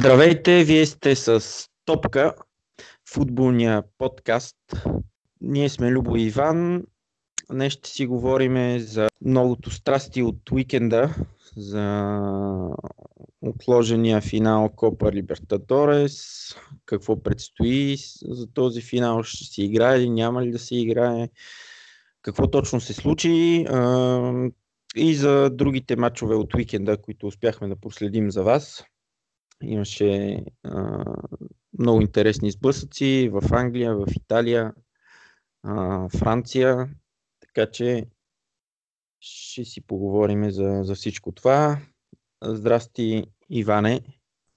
Здравейте, вие сте с Топка, футболния подкаст. Ние сме Любо и Иван. Днес ще си говорим за многото страсти от уикенда, за отложения финал Копа Либертадорес, какво предстои за този финал, ще се играе или няма ли да се играе, какво точно се случи и за другите матчове от уикенда, които успяхме да проследим за вас. Имаше а, много интересни сблъсъци в Англия, в Италия, а, Франция, така че ще си поговорим за, за всичко това. Здрасти, Иване.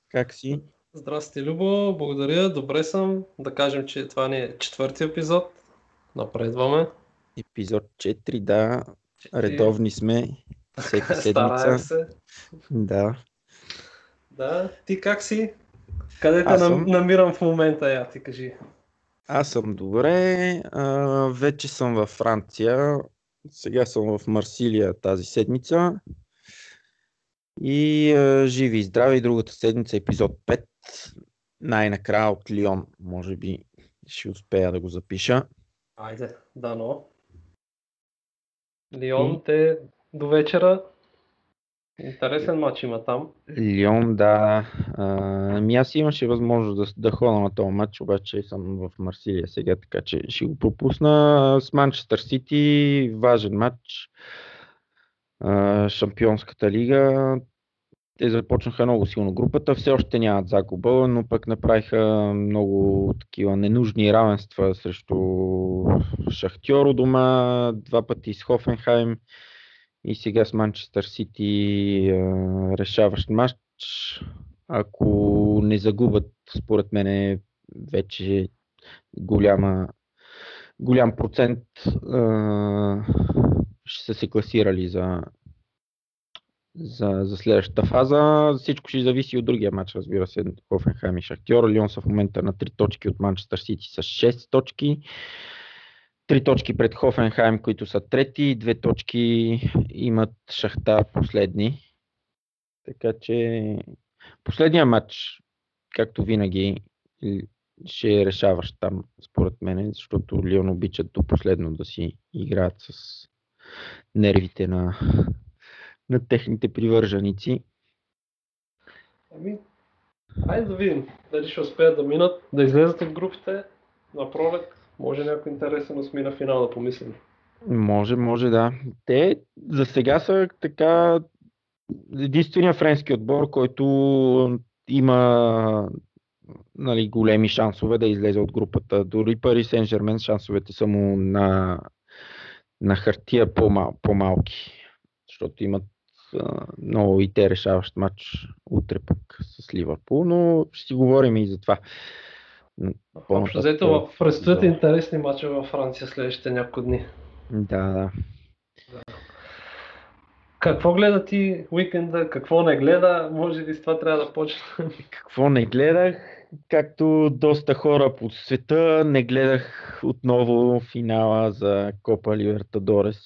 Как си? Здрасти, Любо. Благодаря. Добре съм. Да кажем, че това ни е четвърти епизод. Напредваме. Епизод 4, да. 4. Редовни сме. Всека седмица. се. Да. Да. Ти как си? Къде те съм... намирам в момента, я ти кажи. Аз съм добре. А, вече съм във Франция. Сега съм в Марсилия тази седмица. И а, живи и здрави другата седмица, епизод 5. Най-накрая от Лион. Може би ще успея да го запиша. Айде, дано. Лион и... те до вечера Интересен матч има там. Лион, да. Ами аз имаше възможност да, да ходя на този матч, обаче съм в Марсилия сега, така че ще го пропусна. С Манчестър Сити, важен матч. Шампионската лига. Те започнаха много силно групата, все още нямат загуба, но пък направиха много такива ненужни равенства срещу Шахтьор дома, два пъти с Хофенхайм и сега с Манчестър Сити решаващ матч. Ако не загубят, според мен е вече голяма, голям процент ще са се класирали за, за, за следващата фаза. Всичко ще зависи от другия матч, разбира се, Хофенхайм и Шахтьор. Лион са в момента на 3 точки от Манчестър Сити с 6 точки. Три точки пред Хофенхайм, които са трети, две точки имат Шахта последни. Така че последния матч, както винаги, ще е решаващ там, според мен, защото Лион обичат до последно да си играят с нервите на, на техните привърженици. Ами, айде да видим дали ще успеят да минат, да излезат от групите на пролет може някой интересен осми на финал да помислим. Може, може да. Те за сега са така единствения френски отбор, който има нали, големи шансове да излезе от групата. Дори Пари Сен Жермен шансовете са му на, на хартия по-мал, по-малки, защото имат много и те решаващ матч утре пък с Ливърпул, но ще си говорим и за това. Общо взето, предстоят да. интересни мача във Франция следващите няколко дни. Да, да. Какво гледа ти уикенда, какво не гледа? Може би с това трябва да почнем. Какво не гледах? Както доста хора по света, не гледах отново финала за Копа Ливертадорес.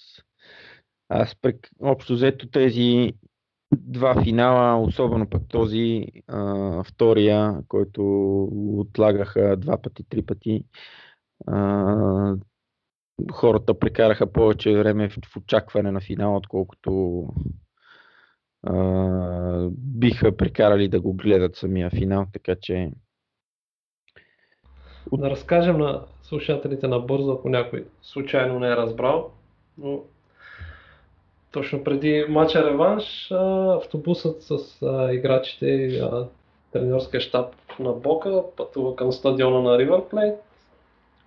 Аз прек... общо взето тези два финала, особено пък този а, втория, който отлагаха два пъти, три пъти. А, хората прекараха повече време в, очакване на финал, отколкото а, биха прекарали да го гледат самия финал, така че... Да разкажем на слушателите на бързо, ако някой случайно не е разбрал, но точно преди матча реванш, автобусът с играчите и тренерския щаб на Бока пътува към стадиона на Ривър Плейт.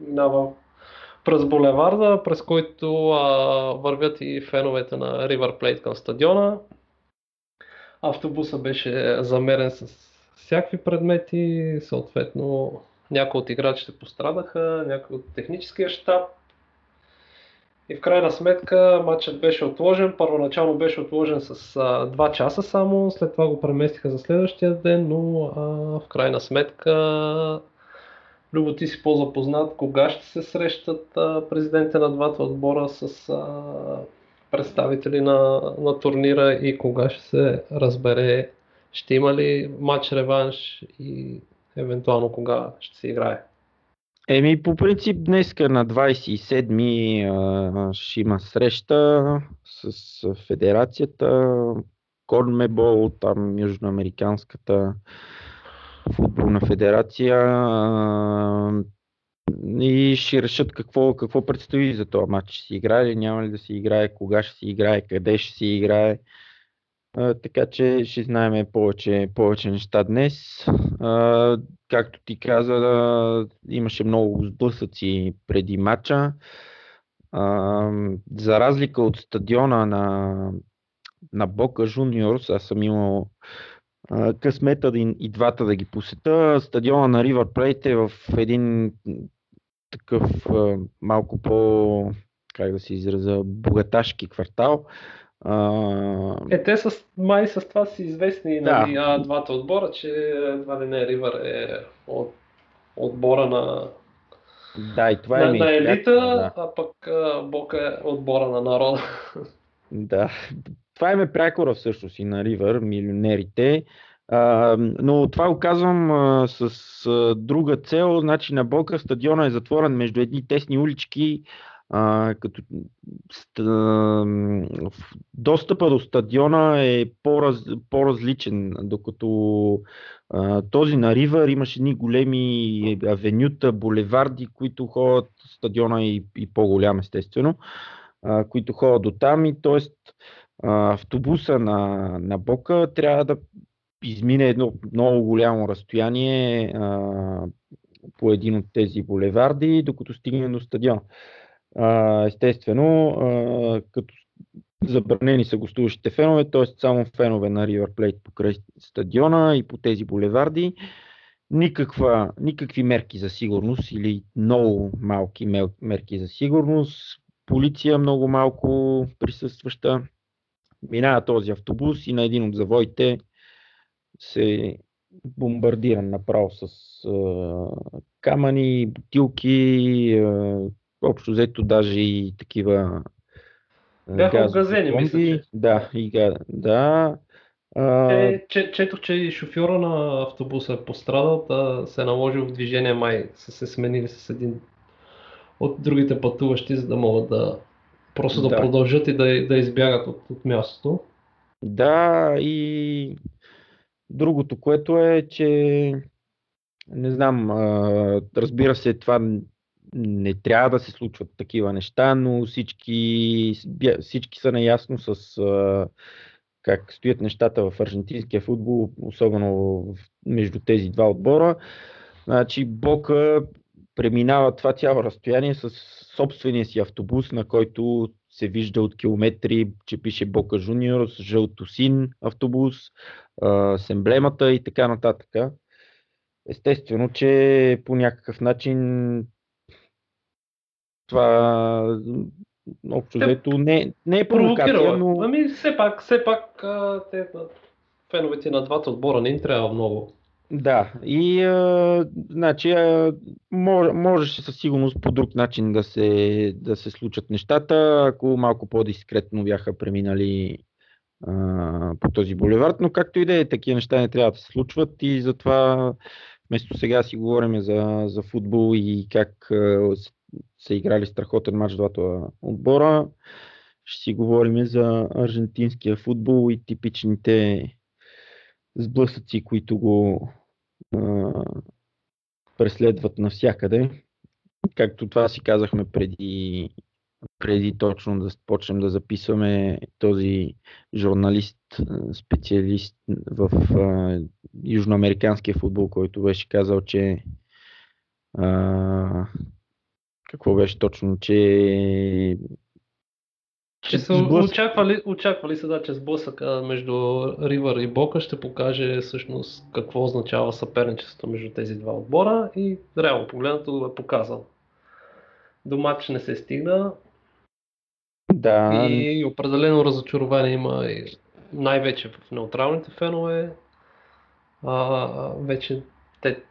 Минава през булеварда, през който а, вървят и феновете на Ривър Плейт към стадиона. Автобуса беше замерен с всякакви предмети, съответно някои от играчите пострадаха, някои от техническия щаб и в крайна сметка матчът беше отложен. Първоначално беше отложен с а, 2 часа само, след това го преместиха за следващия ден, но а, в крайна сметка Любо, ти си по-запознат кога ще се срещат а, президентите на двата отбора с а, представители на, на турнира и кога ще се разбере ще има ли матч реванш и евентуално кога ще се играе? Еми, по принцип, днеска на 27-ми ще има среща с федерацията, Конмебол, там Южноамериканската футболна федерация и ще решат какво, какво предстои за този матч. Ще си играе ли, няма ли да си играе, кога ще си играе, къде ще си играе. А, така че ще знаем повече, повече неща днес. А, както ти каза, да, имаше много сблъсъци преди матча. А, за разлика от стадиона на, на Бока Жуниорс, аз съм имал а, късмета да и, и двата да ги посета. Стадиона на Ривър Плейт е в един такъв а, малко по, как да се израза, богаташки квартал. А... Е, те с, май с това си известни да. нали, а, двата отбора, че едва ли не Ривър е от отбора на да, и това на, е на елита, да. а пък а, Бока е отбора на народа. Да, това е ме прякора всъщност и на Ривър, милионерите. А, но това го казвам а, с а, друга цел. Значи на Бока стадиона е затворен между едни тесни улички, а, като ст, а, достъпа до стадиона е по-раз, по-различен, докато а, този на Ривър имаше едни големи авенюта, булеварди, които ходят стадиона и, и по-голям естествено, а, които ходят до там и т.е. автобуса на, на Бока трябва да измине едно много голямо разстояние а, по един от тези булеварди, докато стигне до стадиона. Естествено, като забранени са гостуващите фенове, т.е. само фенове на River Plate покрай стадиона и по тези булеварди. Никаква, никакви мерки за сигурност или много малки мерки за сигурност. Полиция много малко присъстваща. Минава този автобус и на един от завоите се бомбардиран направо с а, камъни, бутилки, а, общо взето даже и такива Бяха обгазени, мисля, че. Да, и, да. А... Е, че, четох, че шофьора на автобуса е пострадал, да се е наложил в движение, май са се сменили с един от другите пътуващи, за да могат да просто да, да продължат и да, да избягат от, от мястото. Да, и другото, което е, че не знам, разбира се, това не трябва да се случват такива неща, но всички, всички са наясно с а, как стоят нещата в аржентинския футбол, особено между тези два отбора. Значи Бока преминава това цяло разстояние с собствения си автобус, на който се вижда от километри, че пише Бока Жуниор, с жълто син автобус, а, с емблемата и така нататък. Естествено, че по някакъв начин това общо взето не, не е провокация, но... Ами все пак, все пак те, феновете на двата отбора не им трябва много. Да, и а, значи, а, мож, можеше със сигурност по друг начин да се, да се случат нещата, ако малко по-дискретно бяха преминали а, по този булевард, но както и да е, такива неща не трябва да се случват и затова вместо сега си говорим за, за футбол и как а, са играли страхотен матч двата отбора. Ще си говорим за аржентинския футбол и типичните сблъсъци, които го а, преследват навсякъде. Както това си казахме преди, преди точно да почнем да записваме този журналист, специалист в а, южноамериканския футбол, който беше казал, че а, какво беше точно, че че са очаквали, очаквали се да, че сблъсъка между Ривър и Бока ще покаже всъщност какво означава съперничество между тези два отбора и реално погледнато го е показал. До матч не се стигна. Да. И определено разочарование има и най-вече в неутралните фенове. А, вече те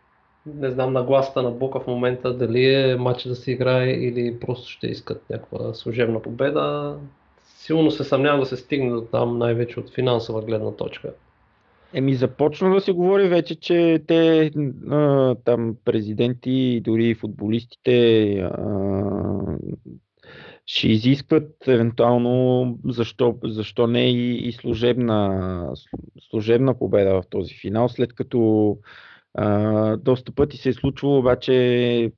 не знам нагласата на Бока в момента дали е матч да се играе или просто ще искат някаква служебна победа. Силно се съмнявам да се стигне до там най-вече от финансова гледна точка. Еми започна да се говори вече, че те а, там президенти, дори футболистите а, ще изискват евентуално защо, защо не и, и служебна, служебна победа в този финал, след като а, доста пъти се е случвало обаче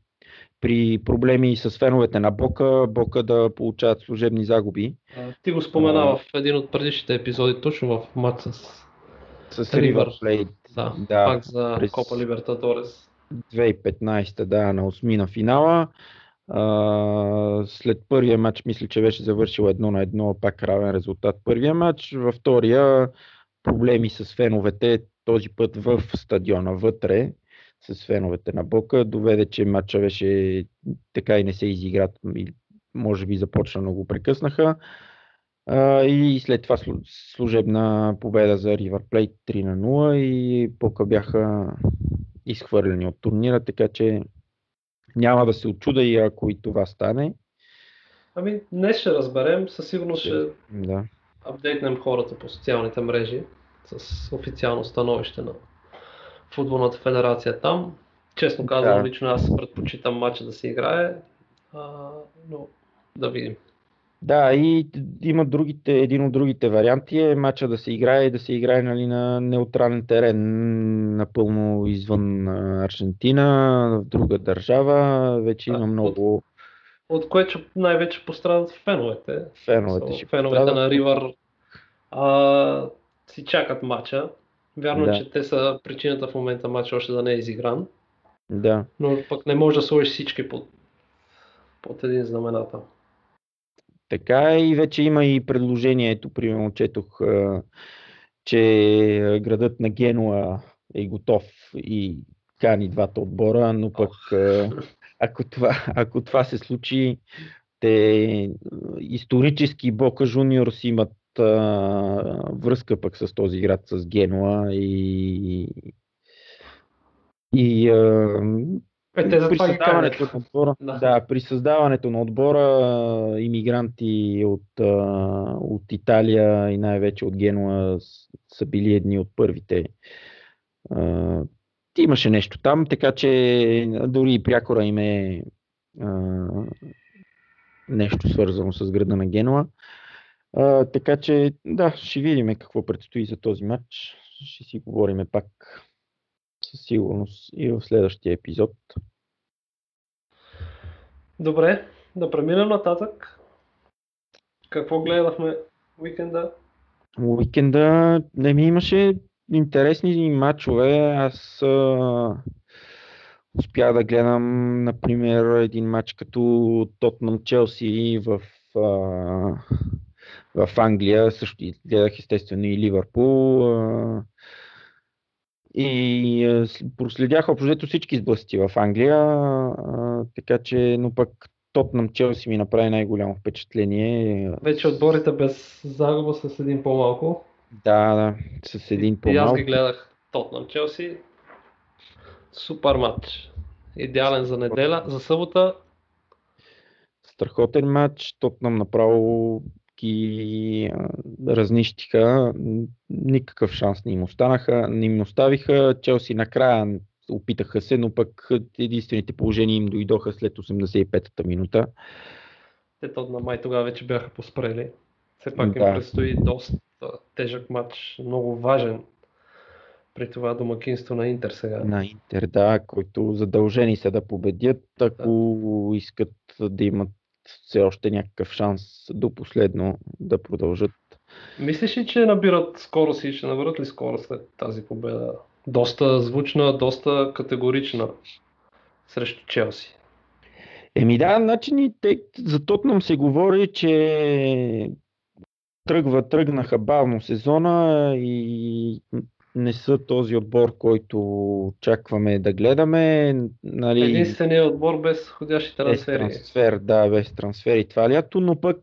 при проблеми с феновете на Бока, Бока да получават служебни загуби. А, ти го спомена а, в един от предишните епизоди, точно в матч с, с Ривър Плейт. Да, да, пак за през... Копа Либертадорес. 2015 да, на осмина финала. Uh, след първия матч мисля, че беше завършил едно на едно, пак равен резултат първия матч. Във втория проблеми с феновете, този път в стадиона вътре с феновете на Бока, доведе, че матча беше така и не се изигра, може би започна, но го прекъснаха. И след това служебна победа за River Plate 3 на 0 и Бока бяха изхвърлени от турнира, така че няма да се очуда и ако и това стане. Ами, днес ще разберем, със сигурност ще да. апдейтнем хората по социалните мрежи с официално становище на футболната федерация там. Честно казвам, да. лично аз предпочитам матча да се играе, а, но да видим. Да, и има другите, един от другите варианти е матча да се играе и да се играе нали, на неутрален терен, напълно извън Аржентина, в друга държава. Вече да, има много. От, от което най-вече пострадат феновете. Феновете, ще феновете пострадат. на Ривър а, си чакат матча. Вярно, да. че те са причината в момента матч още да не е изигран. Да. Но пък не може да сложиш всички под, под един знаменател. Така и вече има и предложението, примерно четох, че градът на Генуа е готов и кани двата отбора, но пък ако това, ако това се случи, те исторически Бока Жуниорс имат а, връзка пък с този град, с Генуа и, и а, е, те при създаването на отбора, да. да, при създаването на отбора иммигранти от, от Италия и най-вече от Генуа са били едни от първите. Имаше нещо там, така че дори и прякора им е нещо свързано с града на Генуа. А, така че, да, ще видим какво предстои за този матч. Ще си говорим пак със сигурност и в следващия епизод. Добре, да преминем нататък. Какво гледахме уикенда? Уикенда не ми имаше интересни матчове. Аз а, успях да гледам, например, един матч като Тотнам Челси в, а, в Англия. Също гледах естествено и Ливърпул. И проследях общо всички сблъсти в Англия, така че, но пък Тотнам Челси ми направи най-голямо впечатление. Вече отборите без загуба с един по-малко. Да, да, с един по-малко. И аз ги гледах Тотнам Челси. Супер матч. Идеален за неделя, за събота. Страхотен матч. Тотнам направо ги разнищиха. Никакъв шанс не им останаха, не им оставиха. Челси накрая опитаха се, но пък единствените положения им дойдоха след 85-та минута. Те то на май тогава вече бяха поспрели. Все пак да. им предстои доста тежък матч, много важен при това домакинство на Интер сега. На Интер, да, който задължени са да победят, ако да. искат да имат все още някакъв шанс до последно да продължат. Мислиш ли, че набират скорост и ще наберат ли скорост след тази победа? Доста звучна, доста категорична срещу Челси. Еми да, значи те, за Тотнам се говори, че тръгва, тръгнаха бавно сезона и не са този отбор, който очакваме да гледаме. Нали, Единственият отбор без ходящи трансфери. Без трансфер, да, без трансфери това лято, но пък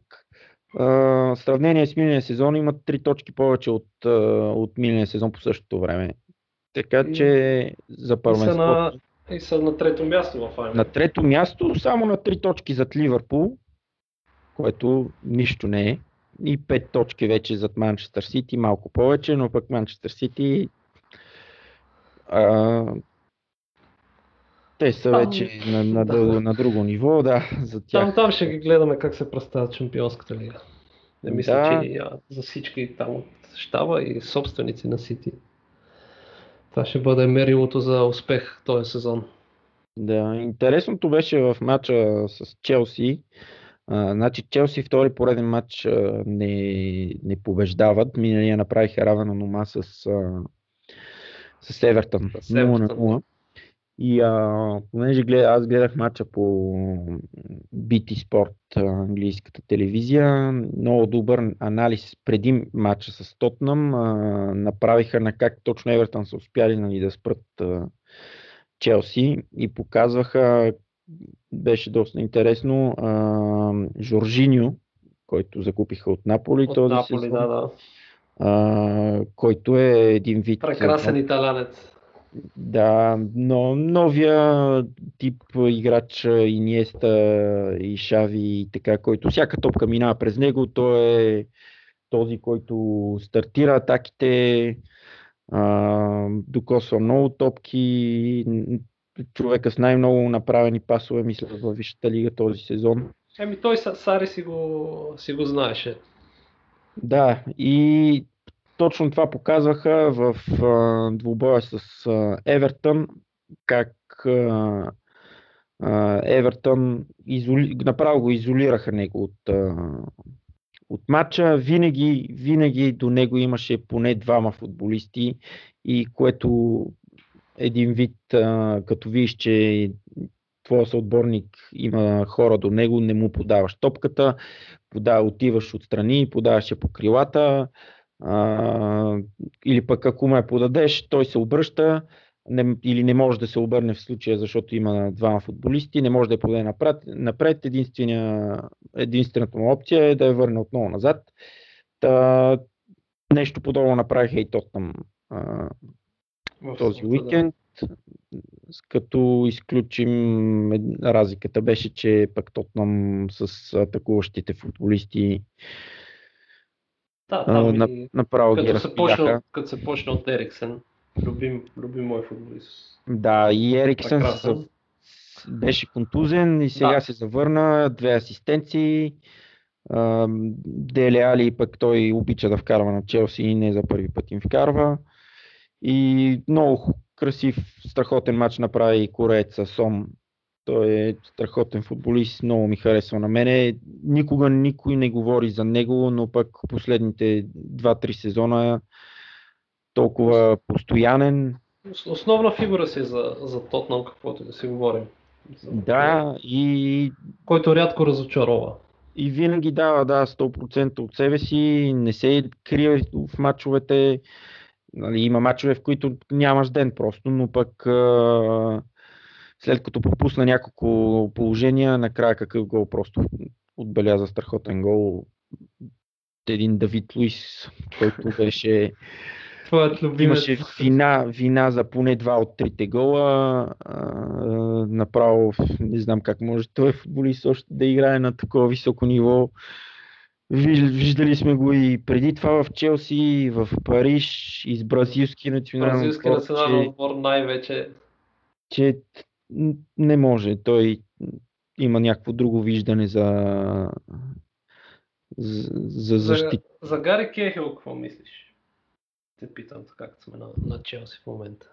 в сравнение с миналия сезон имат три точки повече от, от миналия сезон по същото време. Така че за първенство... На... И са на трето място в Аймер. На трето място, само на три точки зад Ливърпул, което нищо не е. И 5 точки вече зад Манчестър Сити, малко повече, но пък Манчестър Сити а, те са вече на, на, да. на, на друго ниво, да, за тях. Там, там ще ги гледаме как се представят Чемпионската лига. Не мисля, да. че а, за всички там от щаба и собственици на Сити. Това ще бъде мерилото за успех този сезон. Да, интересното беше в матча с Челси. А, значи Челси втори пореден матч а, не, не побеждават. Миналия направиха равена нома с, а, с Евертън. 0 на 0. И а, понеже глед, аз гледах матча по BT Sport, английската телевизия, много добър анализ преди матча с Тотнам. А, направиха на как точно Евертън са успяли нали, да спрат а, Челси и показваха, беше доста интересно, а, Жоржиньо, който закупиха от Наполи от този Наполи, сезон, да, да. А, който е един вид... Прекрасен италянец. Да, но новия тип играч Иниеста и Шави и така, който всяка топка минава през него, той е този, който стартира атаките, а, докосва много топки, човека с най-много направени пасове, мисля, в Висшата лига този сезон. Еми той Сари си го, си го знаеше. Да, и точно това показваха в а, двубоя с а, Евертън, как а, а, Евертън изоли... направо го изолираха него от, а, от матча. Винаги, винаги до него имаше поне двама футболисти и което един вид, а, като видиш, че твоя съотборник има хора до него, не му подаваш топката, подава, отиваш отстрани, подаваш я по крилата, а, или пък ако ме подадеш, той се обръща не, или не може да се обърне в случая, защото има двама футболисти, не може да я подаде напред. напред единствената му опция е да я върне отново назад. Та, нещо подобно направиха и Тотнам този уикенд. Да. Като изключим разликата беше, че пък Тотнам с атакуващите футболисти да, там на, и... направо като ги се, почна, като се почна от Ериксен, любим, любим мой футболист. Да, и Ериксен се, беше контузен и сега да. се завърна, две асистенции. Деле Али пък той обича да вкарва на Челси и не за първи път им вкарва. И много красив, страхотен матч направи корееца Сом той е страхотен футболист, много ми харесва на мене. Никога никой не говори за него, но пък последните 2-3 сезона е толкова постоянен. Основна фигура си за, за Тотнам, каквото да си говорим. За... Да, и... Който рядко разочарова. И винаги дава да, 100% от себе си, не се крие в матчовете. Нали, има матчове, в които нямаш ден просто, но пък след като пропусна няколко положения, накрая какъв гол просто отбеляза страхотен гол. Един Давид Луис, който беше Твоят любимец. Имаше вина, вина за поне два от трите гола. А, направо не знам как може той футболист още да играе на такова високо ниво. Виждали сме го и преди това в Челси, в Париж и с бразилски национален Бразилски национален отбор най-вече. Че не може. Той има някакво друго виждане за, за, за защита. За, за Гари Кехел какво мислиш? Те питам, както сме на, на Челси в момента.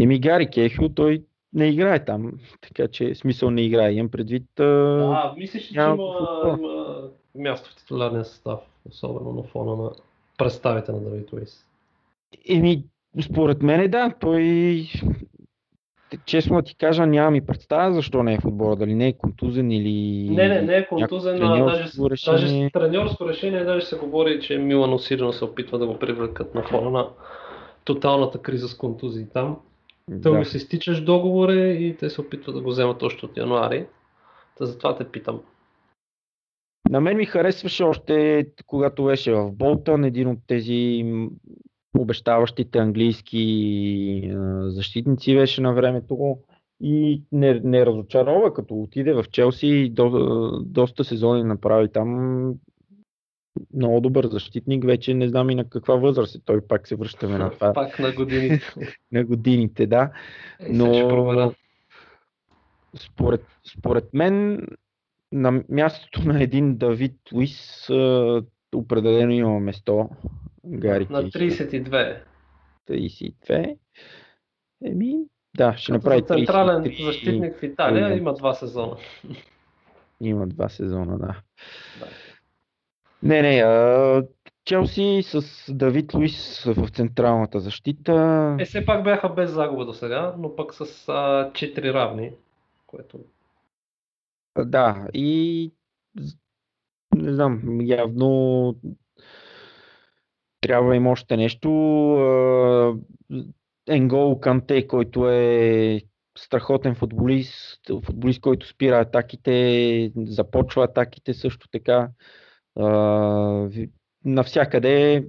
Еми Гари Кехил, той не играе там, така че смисъл не играе. Имам предвид... А, мислиш, че има, има място в титулярния състав, особено на фона на представите на Давид Луис? Еми, според мен да, той честно да ти кажа, нямам и представа защо не е футбола. Дали не е контузен или... Не, не, не е контузен, а даже, решение... даже треньорско решение, даже се говори, че Милан усилено се опитва да го привлекат на фона на тоталната криза с контузии там. Той да. се стичаш договора и те се опитват да го вземат още от януари. Та затова те питам. На мен ми харесваше още, когато беше в Болтън, един от тези обещаващите английски защитници беше на времето и не, не разочарова, като отиде в Челси и до, доста сезони направи там. много добър защитник, вече не знам и на каква възраст е. Той пак се връщаме на това. Пак на годините. на годините, да. Но според, според мен на мястото на един Давид Луис определено има место. Гари на 32. 32. Еми, да, ще направи. Централен 33... защитник в Италия има два сезона. Има два сезона, да. да. Не, не, а, Челси с Давид Луис в централната защита. Е, все пак бяха без загуба до сега, но пък с а, 4 равни, което... Да, и не знам, явно трябва им още нещо. Енгол Канте, който е страхотен футболист, футболист, който спира атаките, започва атаките също така. Навсякъде,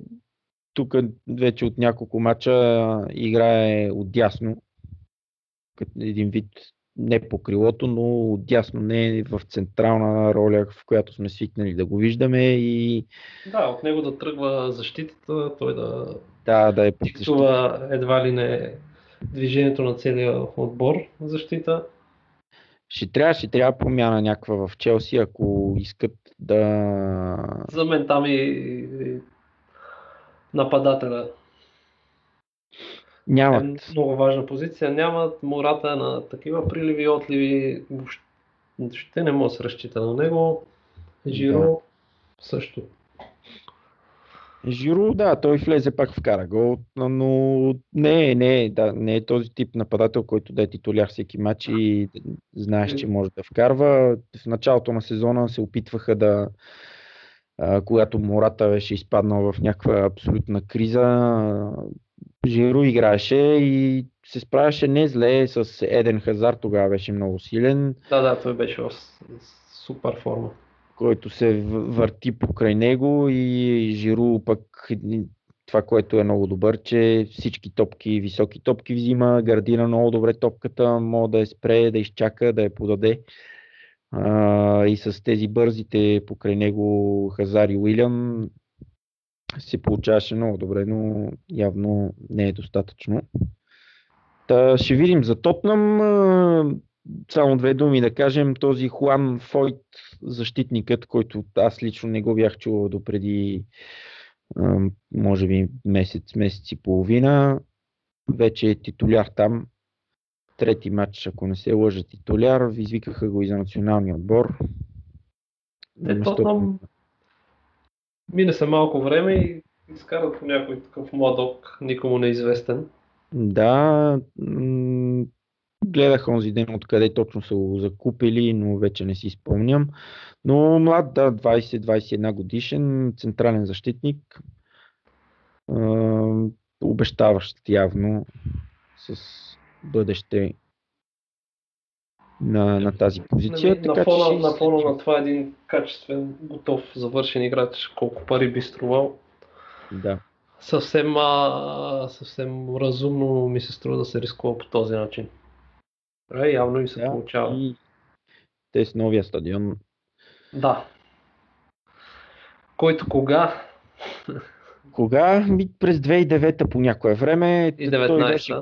тук вече от няколко мача играе отдясно, един вид не по крилото, но отдясно не в централна роля, в която сме свикнали да го виждаме. И... Да, от него да тръгва защитата, той да, да, да е диктува едва ли не движението на целия отбор защита. Ще трябва, ще трябва промяна някаква в Челси, ако искат да... За мен там и нападателя Нямат. Е много важна позиция. Нямат мората на такива приливи и отливи. Въобще не може да се разчита на него. Жиро да. също. Жиро, да, той влезе пак в кара гол, но не, не, да, не е този тип нападател, който да е титуляр всеки матч и знаеш, че може да вкарва. В началото на сезона се опитваха да, когато Мората беше изпаднал в някаква абсолютна криза, Жиро играеше и се справяше не зле с Еден Хазар, тогава беше много силен. Да, да, той беше в супер форма. Който се върти покрай него и Жиро пък това, което е много добър, че всички топки, високи топки взима, гардира много добре топката, може да я спре, да изчака, да я подаде. А, и с тези бързите покрай него Хазар и Уилям се получаваше много добре, но явно не е достатъчно. Та ще видим за Тотнам. Само две думи да кажем, този Хуан Фойт, защитникът, който аз лично не го бях чувал до преди може би месец, месец и половина, вече е титуляр там. Трети матч, ако не се лъжа титуляр, извикаха го и за националния отбор. Е, Тотнам Мине се малко време и изкарат по някой такъв младок, никому неизвестен. Да, гледах онзи ден откъде точно са го закупили, но вече не си спомням. Но млад, да, 20-21 годишен, централен защитник, обещаващ явно с бъдеще на, на тази позиция. Нали, така, на, фона, че на фона на това един качествен, готов, завършен играч, колко пари би струвал. Да. Съвсем, а, съвсем разумно ми се струва да се рискува по този начин. Е, явно и се да, получава. И те с новия стадион. Да. Който кога? Кога? През 2009 по някое време. И 19 той беше,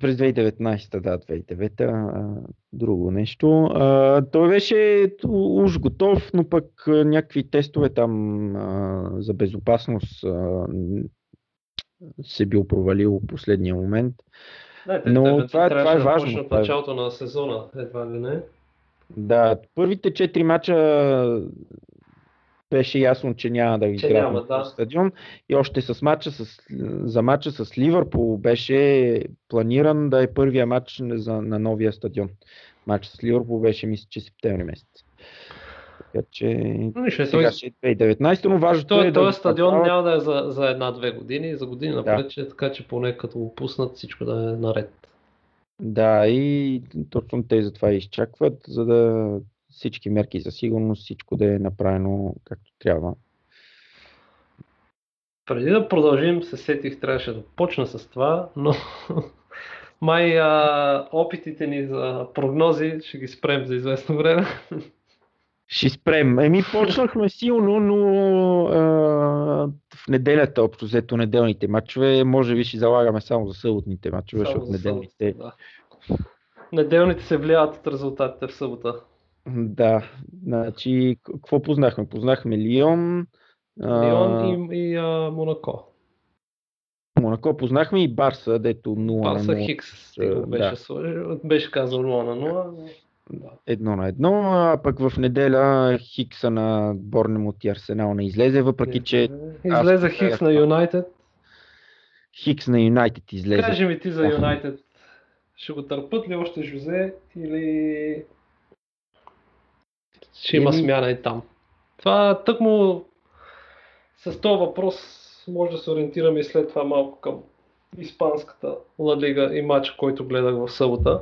през 2019, да, 2009, друго нещо. А, той беше уж готов, но пък някакви тестове там а, за безопасност а, се бил провалил в последния момент. Да, но те, това, това е важно. От е началото на сезона, едва ли не. Да, първите 4 мача беше ясно, че няма да играе на да. стадион. И още с матча, с, за матча с Ливърпул беше планиран да е първия матч за, на новия стадион. Матч с Ливърпул беше, мисля, че септември месец. Така че но ще сега ще е 2019, но важното той, е този да стадион да... няма да е за, за една-две години, за години напред, да. че, така че поне като го пуснат всичко да е наред. Да, и точно те затова изчакват, за да всички мерки за сигурност, всичко да е направено както трябва. Преди да продължим, се сетих, трябваше да почна с това, но май а, опитите ни за прогнози ще ги спрем за известно време. Ще спрем. Еми, почнахме силно, но а, в неделята, общо взето неделните матчове, може би ще залагаме само за съботните матчове, Само защото за неделните... събота, Да. Неделните се влияят от резултатите в събота. Да, значи, какво познахме? Познахме Лион, а, Лион и, и а, Монако. Монако познахме и Барса, дето 0 Барса на 0, Хикс ти го да. беше сложил. Беше казал 0 на 0. но- Да. едно на едно, а пък в неделя Хикса на Борнемут и Арсенал не излезе, въпреки че Излезе аз- Хикс на Юнайтед. Хикс на Юнайтед излезе. Кажи ми ти за. Юнайтед. Ще го търпат ли още Жозе или ще има смяна и там? Това тъкмо с този въпрос може да се ориентираме и след това малко към Испанската Ла Лига и матча, който гледах в събота.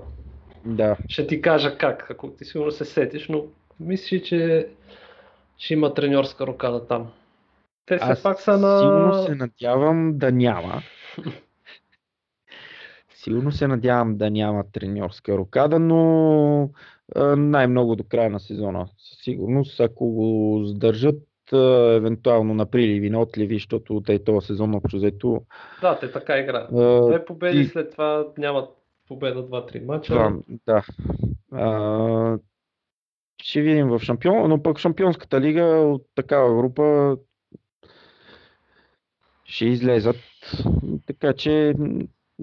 Да, Ще ти кажа как, ако ти сигурно се сетиш, но мисля, че ще има треньорска рокада там. Те аз пак са на... сигурно се надявам да няма. Сигурно се надявам да няма треньорска рокада, но най-много до края на сезона. Със сигурност, ако го сдържат евентуално на приливи, на отливи, защото те този сезон общо взето Да, те така играят. Две победи, и- след това нямат победа 2-3 мача. Това, да. А, ще видим в шампион, но пък шампионската лига от такава група ще излезат. Така че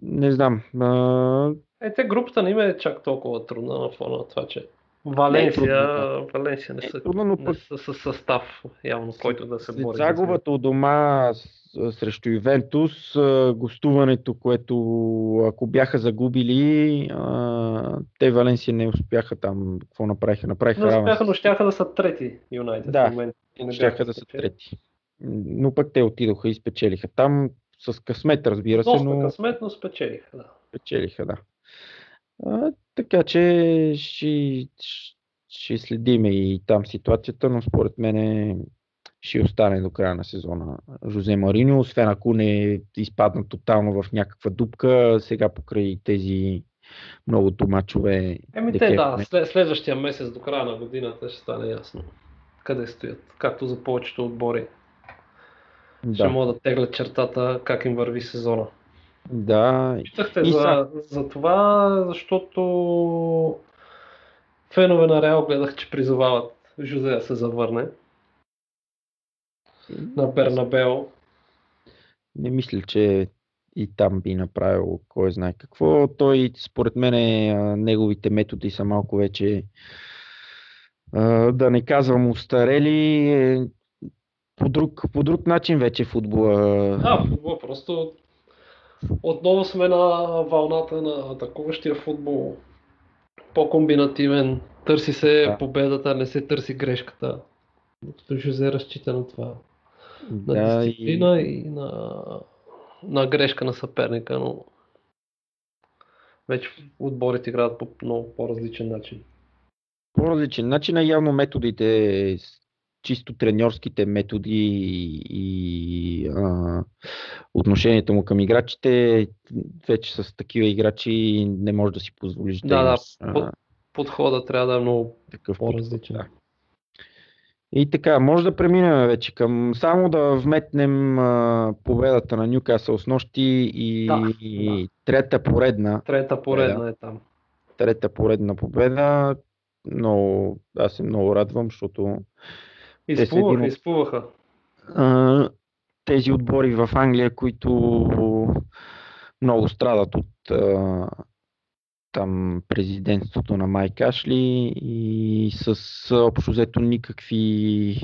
не знам. А, Е, те групата не им е чак толкова трудна на фона на това, че Валенсия, трудно, Валенсия не е са, трудно, но не пък са със състав, явно, който да се след бори. за загубата от дома с- срещу Ювентус, а, гостуването, което ако бяха загубили, те Валенсия не успяха там. Какво направиха? Направиха Не успяха, с- но щяха да са трети Юнайтед Да, в момента. не щяха да са трети. Но пък те отидоха и спечелиха. Там с късмет, разбира се, Доста но късмет, но спечелиха. Да. спечелиха, да. А, така че ще, ще следиме и там ситуацията, но според мен ще остане до края на сезона Жозе Мариньо, освен ако не изпадна тотално в някаква дупка, сега покрай тези многото мачове. Еми те, да, след, следващия месец до края на годината ще стане ясно къде стоят. Както за повечето отбори. Ще да, могат да теглят чертата как им върви сезона. Да, Питахте И за, са- за това, защото фенове на Реал гледах, че призовават Жозе да се завърне на Бернабео. Не мисля, че и там би направил кой знае какво. Той, според мен, а, неговите методи са малко вече, а, да не казвам устарели, е, по друг, по друг начин вече футбола. Да, футбол просто отново сме на вълната на атакуващия футбол. По-комбинативен, търси се Да. победата, не се търси грешката. Докато Жозе разчита на това. На да, и, дисциплина и на, на грешка на съперника, но вече отборите играят по много по-различен начин. по различен начин, а явно методите, чисто треньорските методи и а, отношението му към играчите, вече с такива играчи не може да си позволиш да, Да, да, имаш по- а, Подходът трябва да е много такъв по-различен. да. И така, може да преминем вече към само да вметнем а, победата на Нюкасъл с нощи и, Да, и трета поредна, Трета поредна е там. трета поредна победа. Но аз се много радвам, защото Изплуваха, един изплуваха. а, тези отбори в Англия, които много страдат от а, там президентството на Майк Ашли и с общо взето никакви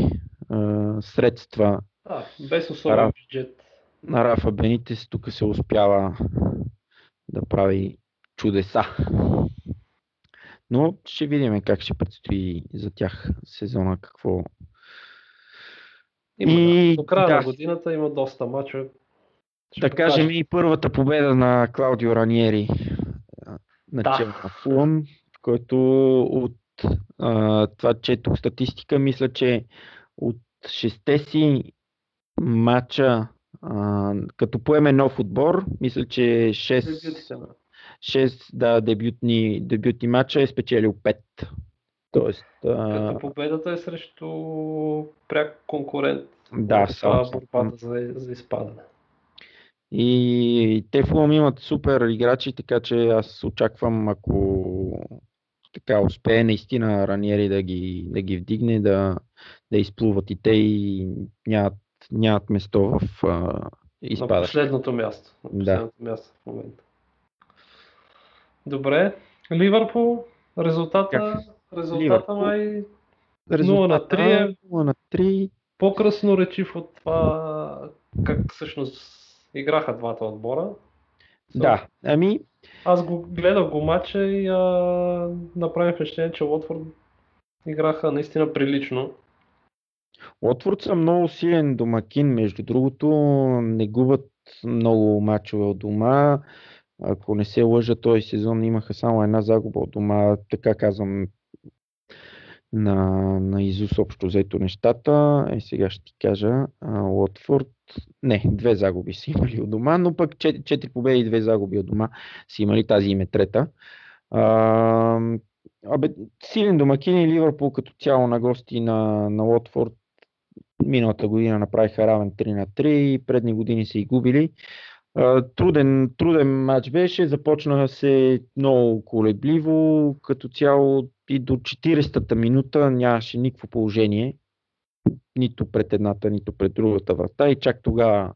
а, средства А, без особен Ара. бюджет. на Рафа Бенитес тук се успява да прави чудеса. Но ще видим как ще предстои за тях сезона, какво. Има, И, да. До края да. на годината има доста мачове. Да кажем и първата победа на Клаудио Раниери на Фулъм, който от а, това четох статистика, мисля, че от шесте си матча, а, като поеме нов отбор, мисля, че 6, Дебютите на- 6 да, дебютни, дебютни матча е спечелил 5. Тоест, Като а, победата е срещу пряк конкурент да, Саутхемптън. борбата за, за изпадане. И те Фулъм имат супер играчи, така че аз очаквам, ако така успее наистина Раниери да ги, да ги вдигне, да, да изплуват и те и нямат, нямат место в а, На изпада. последното място. На Да. последното място в момента. Добре. Ливърпул, резултата, резултата май Резултата 0 на 3 е 0 на 3. по-кръсно речив от това как всъщност играха двата отбора. Да, ами Аз го гледах го матча и а, направих впечатление, че Уотфорд играха наистина прилично. Уотфорд са много силен домакин, между другото, не губят много мачове от дома. Ако не се лъжа, този сезон имаха само една загуба от дома, така казвам на, на Изус общо взето нещата. Е, сега ще ти кажа, Уотфорд, не, две загуби са имали от дома, но пък четири, победи и две загуби от дома са имали, тази им е трета. А, абе, силен домакин и Ливърпул като цяло на гости на, на Уотфорд миналата година направиха равен 3 на 3 и предни години са и губили. Труден, труден матч беше, започнаха се много колебливо, като цяло и до 40-та минута нямаше никакво положение, нито пред едната, нито пред другата врата и чак тогава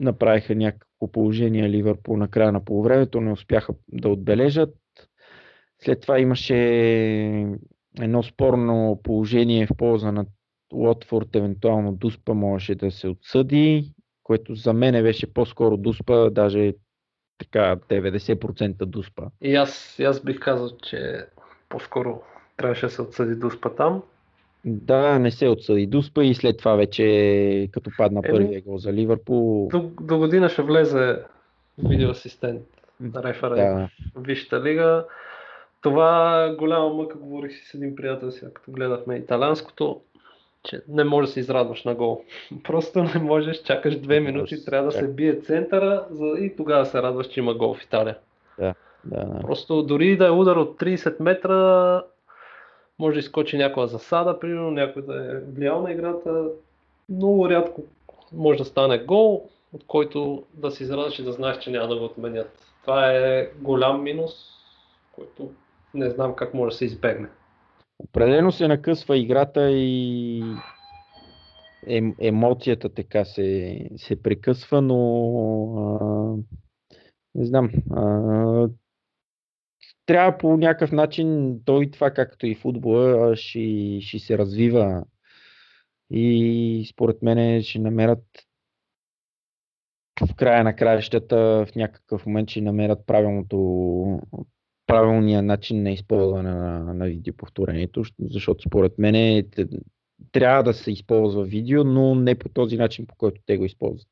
направиха някакво положение Ливърпул на края на полувремето, не успяха да отбележат. След това имаше едно спорно положение в полза на Уотфорд, евентуално Дуспа можеше да се отсъди, което за мен беше по-скоро Дуспа, даже така 90% Дуспа. И аз, и аз бих казал, че по-скоро трябваше да се отсъди Дуспа там. Да, не се отсъди Дуспа и след това вече като падна Еми, първия гол за Ливърпул. До, до година ще влезе видеоасистент на референт Да, в Висшата лига. Това е голяма мъка, говорих си с един приятел си, като гледахме италянското, че не можеш да се израдваш на гол. Просто не можеш, чакаш две минути, трябва да се бие центъра и тогава се радваш, че има гол в Италия. да, да. Просто дори да е удар от 30 метра, може да изкочи някоя засада, примерно някой да е влиял на играта. Много рядко може да стане гол, от който да се израдваш и да знаеш, че няма да го отменят. Това е голям минус, който не знам как може да се избегне. Определено се накъсва играта и ем, емоцията така се, се прекъсва, но а, не знам. А, трябва по някакъв начин той това, както и футбола, ще, ще се развива и според мен ще намерят в края на краищата в някакъв момент ще намерят правилното, правилния начин на използване на, на видеоповторението, защото според мен е, трябва да се използва видео, но не по този начин, по който те го използват.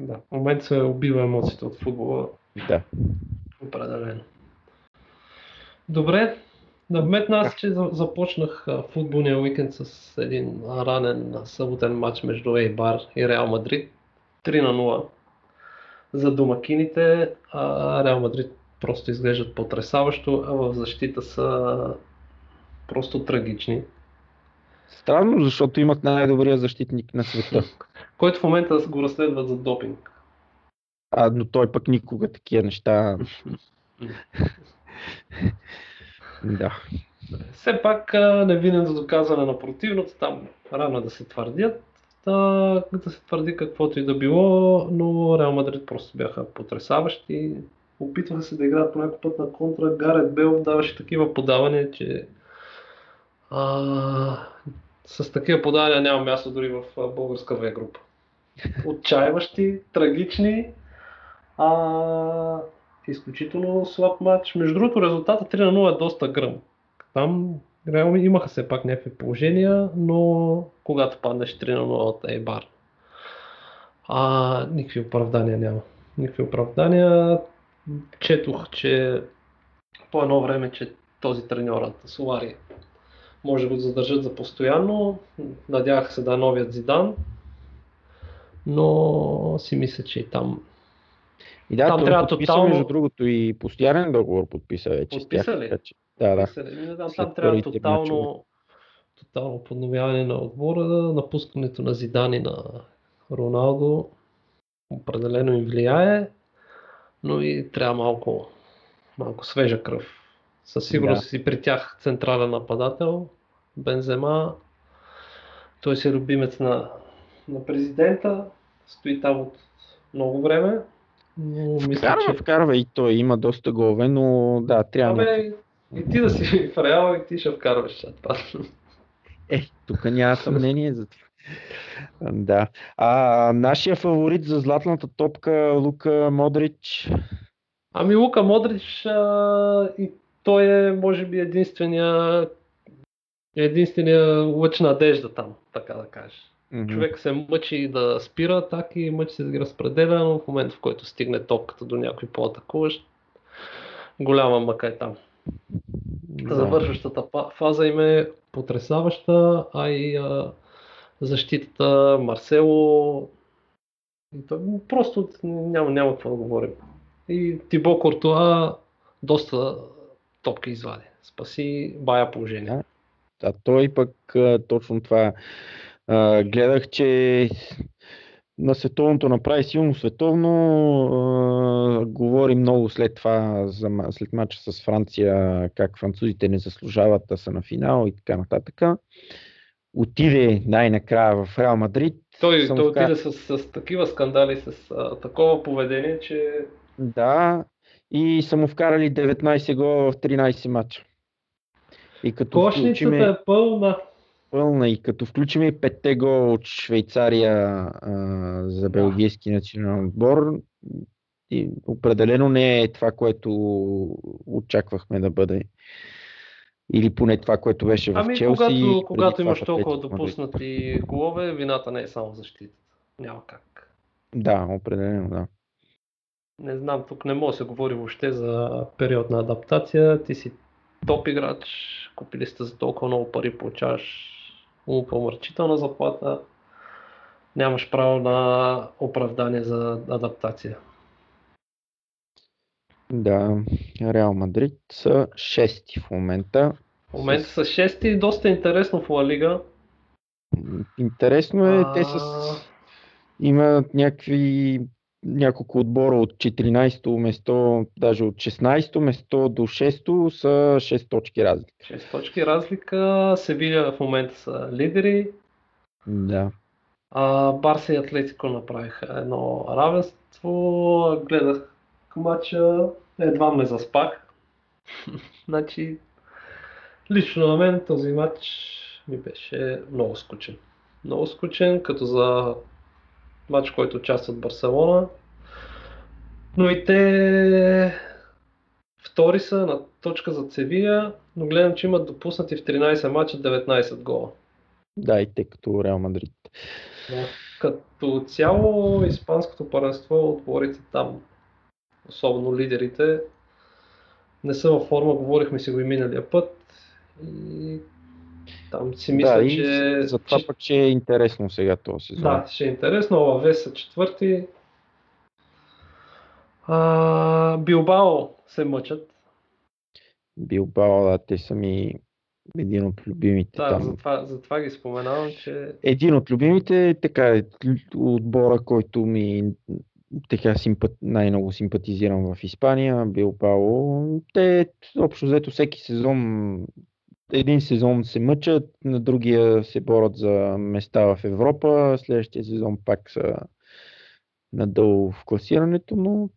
Да, в момента се убива емоциите от футбола, Да. определено. Добре, да вметна аз, че за- започнах футболния уикенд с един ранен съботен матч между Ейбар и Реал Мадрид. 3 на 0 за домакините. А Реал Мадрид просто изглеждат потресаващо, а в защита са просто трагични. Странно, защото имат най-добрия защитник на света. Който в момента го разследват за допинг. А, но той пък никога такива неща. да. Все пак невинен за доказване на противното, там рано да се твърдят, да, да се твърди каквото и да било, но Реал Мадрид просто бяха потресаващи. Опитваха се да играят по някой път на контра. Гарет Бел даваше такива подавания, че а, с такива подавания няма място дори в българска В група. Отчаиващи, трагични, а, изключително слаб матч. Между другото, резултата 3 на 0 е доста гръм. Там реално имаха все пак някакви положения, но когато паднеш 3 на 0 от Ейбар, а, никакви оправдания няма. Никакви оправдания. Четох, че по едно време, че този треньорът Солари може да го задържат за постоянно. Надяваха се да е новият Зидан, но си мисля, че и там И да, Там трябва подписа, тотално- между другото, и постоянен договор подписа вече. Подписа тях, ли? че- Да, да. След там трябва първите мачове. тотално, тотално подновяване на отбора, напускането на Зидани на Роналдо определено им влияе, но и трябва малко, малко свежа кръв. Със сигурност Да. си при тях централен нападател, Бензема, той си е любимец на, на президента, стои там от много време, но мисля, Вкарва, че... вкарва и той, има доста голове, но да, трябва Абе, и ти да си в Реал и ти ще вкарваш. Е, тук няма съмнение за това. Да. А нашия фаворит за златната топка Лука Модрич. Ами Лука Модрич а, и той е може би единствения единствения лъч надежда там, така да кажеш. Мгм. Човек се мъчи да спира атаки, мъчи се да ги разпределя, но в момента в който стигне топката до някой по-атакуващ, голяма мъка е там. Да. Завършващата фаза им е потрясаваща, а и а, защитата, Марсело, просто няма, няма какво да говорим. И Тибо Кортуа доста топки извади. Спаси бая положение. А той пък точно това гледах, че на световното направи силно световно. Говори много след това, след мача с Франция, как французите не заслужават да са на финал и така нататък. Отиде най-накрая в Реал Мадрид. Той, той отиде с, с такива скандали, с а, такова поведение, че Да, и са му вкарали 19 гола в 13 мача. И като кошницата включиме, е пълна. пълна, и като включим и петте гола от Швейцария а, за белгийски национален отбор, и определено не е това, което очаквахме да бъде. Или поне това, което беше в Ами Челси. когато, преди когато това имаш толкова Атлетико Мадрид. допуснати голове, вината не е само в защитата. Няма как. Да, определено, да. Не знам, тук не може да се говори въобще за период на адаптация. Ти си топ играч, купили сте за толкова много пари, получаваш умопомърчителна заплата. Нямаш право на оправдание за адаптация. Да, Реал Мадрид са шести в момента. В момента са шести, доста интересно в Ла Лига. Интересно е, те с... А, имат някакви няколко отбора от 14-то место, даже от 16-то место до 6-то са 6 точки разлика. 6 точки разлика. Севиля в момента са лидери. Да. А, Барса и Атлетико направиха едно равенство. Гледах матча, едва ме заспах. значи, лично на мен този матч ми беше много скучен. Много скучен, като за матч, който участват Барселона. Но и те втори са на точка за Севия, но гледам, че имат допуснати в 13 мача 19 гола. Да, и те като Реал Мадрид. Но като цяло испанското паренство, отборите там, особено лидерите, не са във форма, говорихме си го и миналия път. И там си мисля, да, че, за това че- пък ще е интересно сега този сезон. да, ще е интересно. Алавес са четвърти. А, Билбао се мъчат. Билбао, да, те са ми един от любимите Да, там. затова, затова ги споменавам, че Един от любимите, така е, отбора, който ми така симпат, най-много симпатизирам в Испания, Билбао. Те общо взето всеки сезон, един сезон се мъчат, на другия се борят за места в Европа, следващия сезон пак са надолу в класирането, но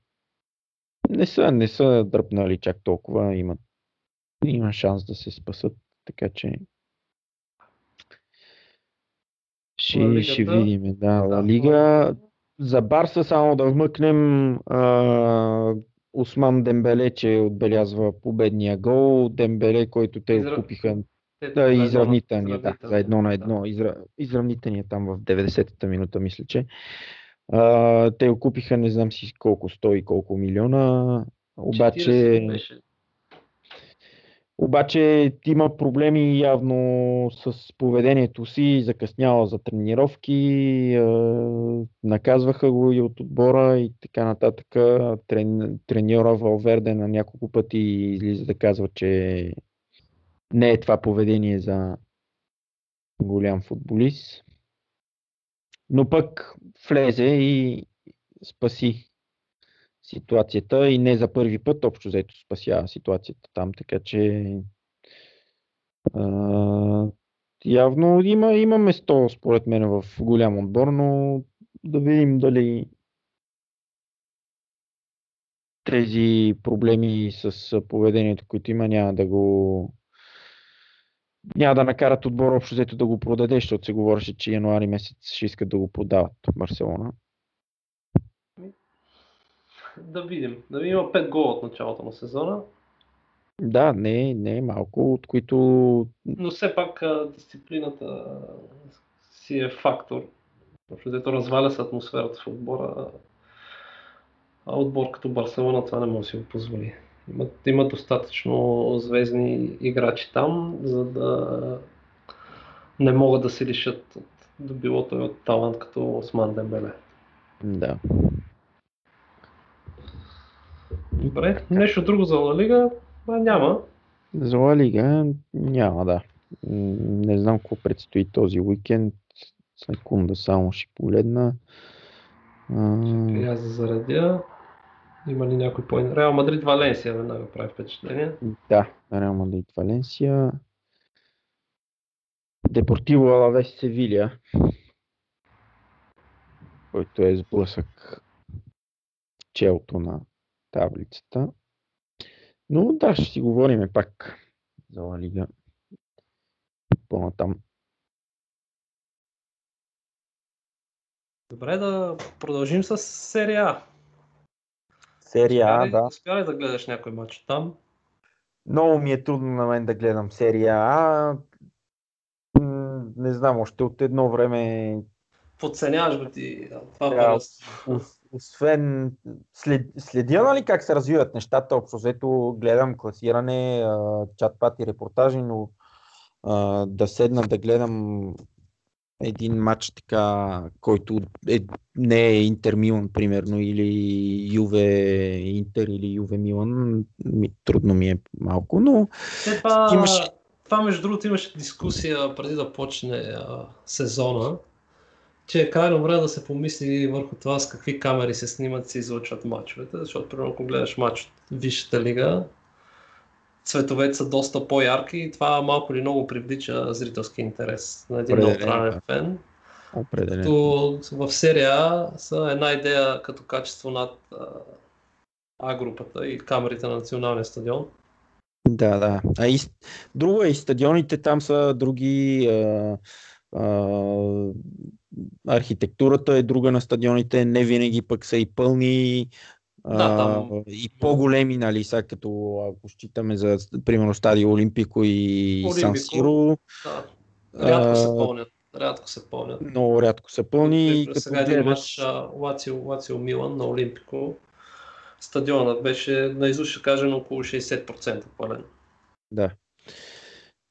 не са, не са дръпнали чак толкова, имат, има шанс да се спасат, така че ще, ще видим. Да, Ла Да, Лига. За Барса само да вмъкнем а, Осман Дембеле, че отбелязва победния гол. Дембеле, който те Изра- купиха да, изравнителния, да, за едно на да. едно. Изра... Изравнителния там в 90-та минута, мисля, че. А, те го купиха, не знам си колко, 100 и колко милиона. Обаче, 40 беше. Обаче има проблеми явно с поведението си, закъснява за тренировки, наказваха го и от отбора и така нататък. Трен, треньора Валверде на няколко пъти излиза да казва, че не е това поведение за голям футболист. Но пък влезе и спаси ситуацията и не за първи път общо взето спасява ситуацията там, така че а, явно има, има место според мен в голям отбор, но да видим дали тези проблеми с поведението, които има, няма да го няма да накарат отбор общо взето да го продаде, защото се говореше, че януари месец ще искат да го продават в Барселона. Да видим. Да видим, има 5 гола от началото на сезона. Да, не, не е малко, от които... Но все пак дисциплината си е фактор. Защото разваля се атмосферата в отбора. А отбор като Барселона това не може да си го позволи. Има, има достатъчно звездни играчи там, за да не могат да се лишат от добилото и от талант като Осман Дембеле. Да. Добре, нещо друго за Ла Лига? А, няма. За Ла Лига няма, да. Не знам какво предстои този уикенд. Секунда само ще погледна. И аз зарадя. Има ли някой по Реал Мадрид Валенсия веднага прави впечатление. Да, Реал Мадрид Валенсия. Депортиво Алавес Севилия, който е сблъсък челто на таблицата. Но да, ще си говорим пак за Ла Лига по-натам. Добре, да продължим с серия А. Серия А, да. Успя ли да гледаш някой матч там? Много ми е трудно на мен да гледам серия А. Не знам, още от едно време. Подценяваш го ти. Това да, освен след, следя нали, как се развиват нещата, общо взето гледам класиране, чат пати репортажи, но а, да седна да гледам един матч така, който е, не е Интер Милан, примерно, или Юве Интер, или Юве Милан, ми, трудно ми е малко, но е, това, имаш... това между другото имаше дискусия преди да почне а, сезона, че е крайно време да се помисли върху това с какви камери се снимат и се излъчват мачовете, защото примерно ако гледаш матч от Висшата лига, цветовете са доста по-ярки и това малко или много привлича зрителски интерес на един неутрален фен. Определено. Като в серия са една идея като качество над А групата и камерите на националния стадион. Да, да. А и, друго е, и стадионите там са други. А, а, архитектурата е друга на стадионите, не винаги пък са и пълни. Да, там... и по-големи, нали, сега като ако считаме за, примерно, стадио Олимпико и Олимпико, Сан Сиро. Да. Рядко се пълнят. Рядко се пълнят. Много рядко се пълни. Като сега един гледаш... Лацио, Лацио Милан на Олимпико. Стадионът беше, наизуст ще кажем, около 60% пълен. Да.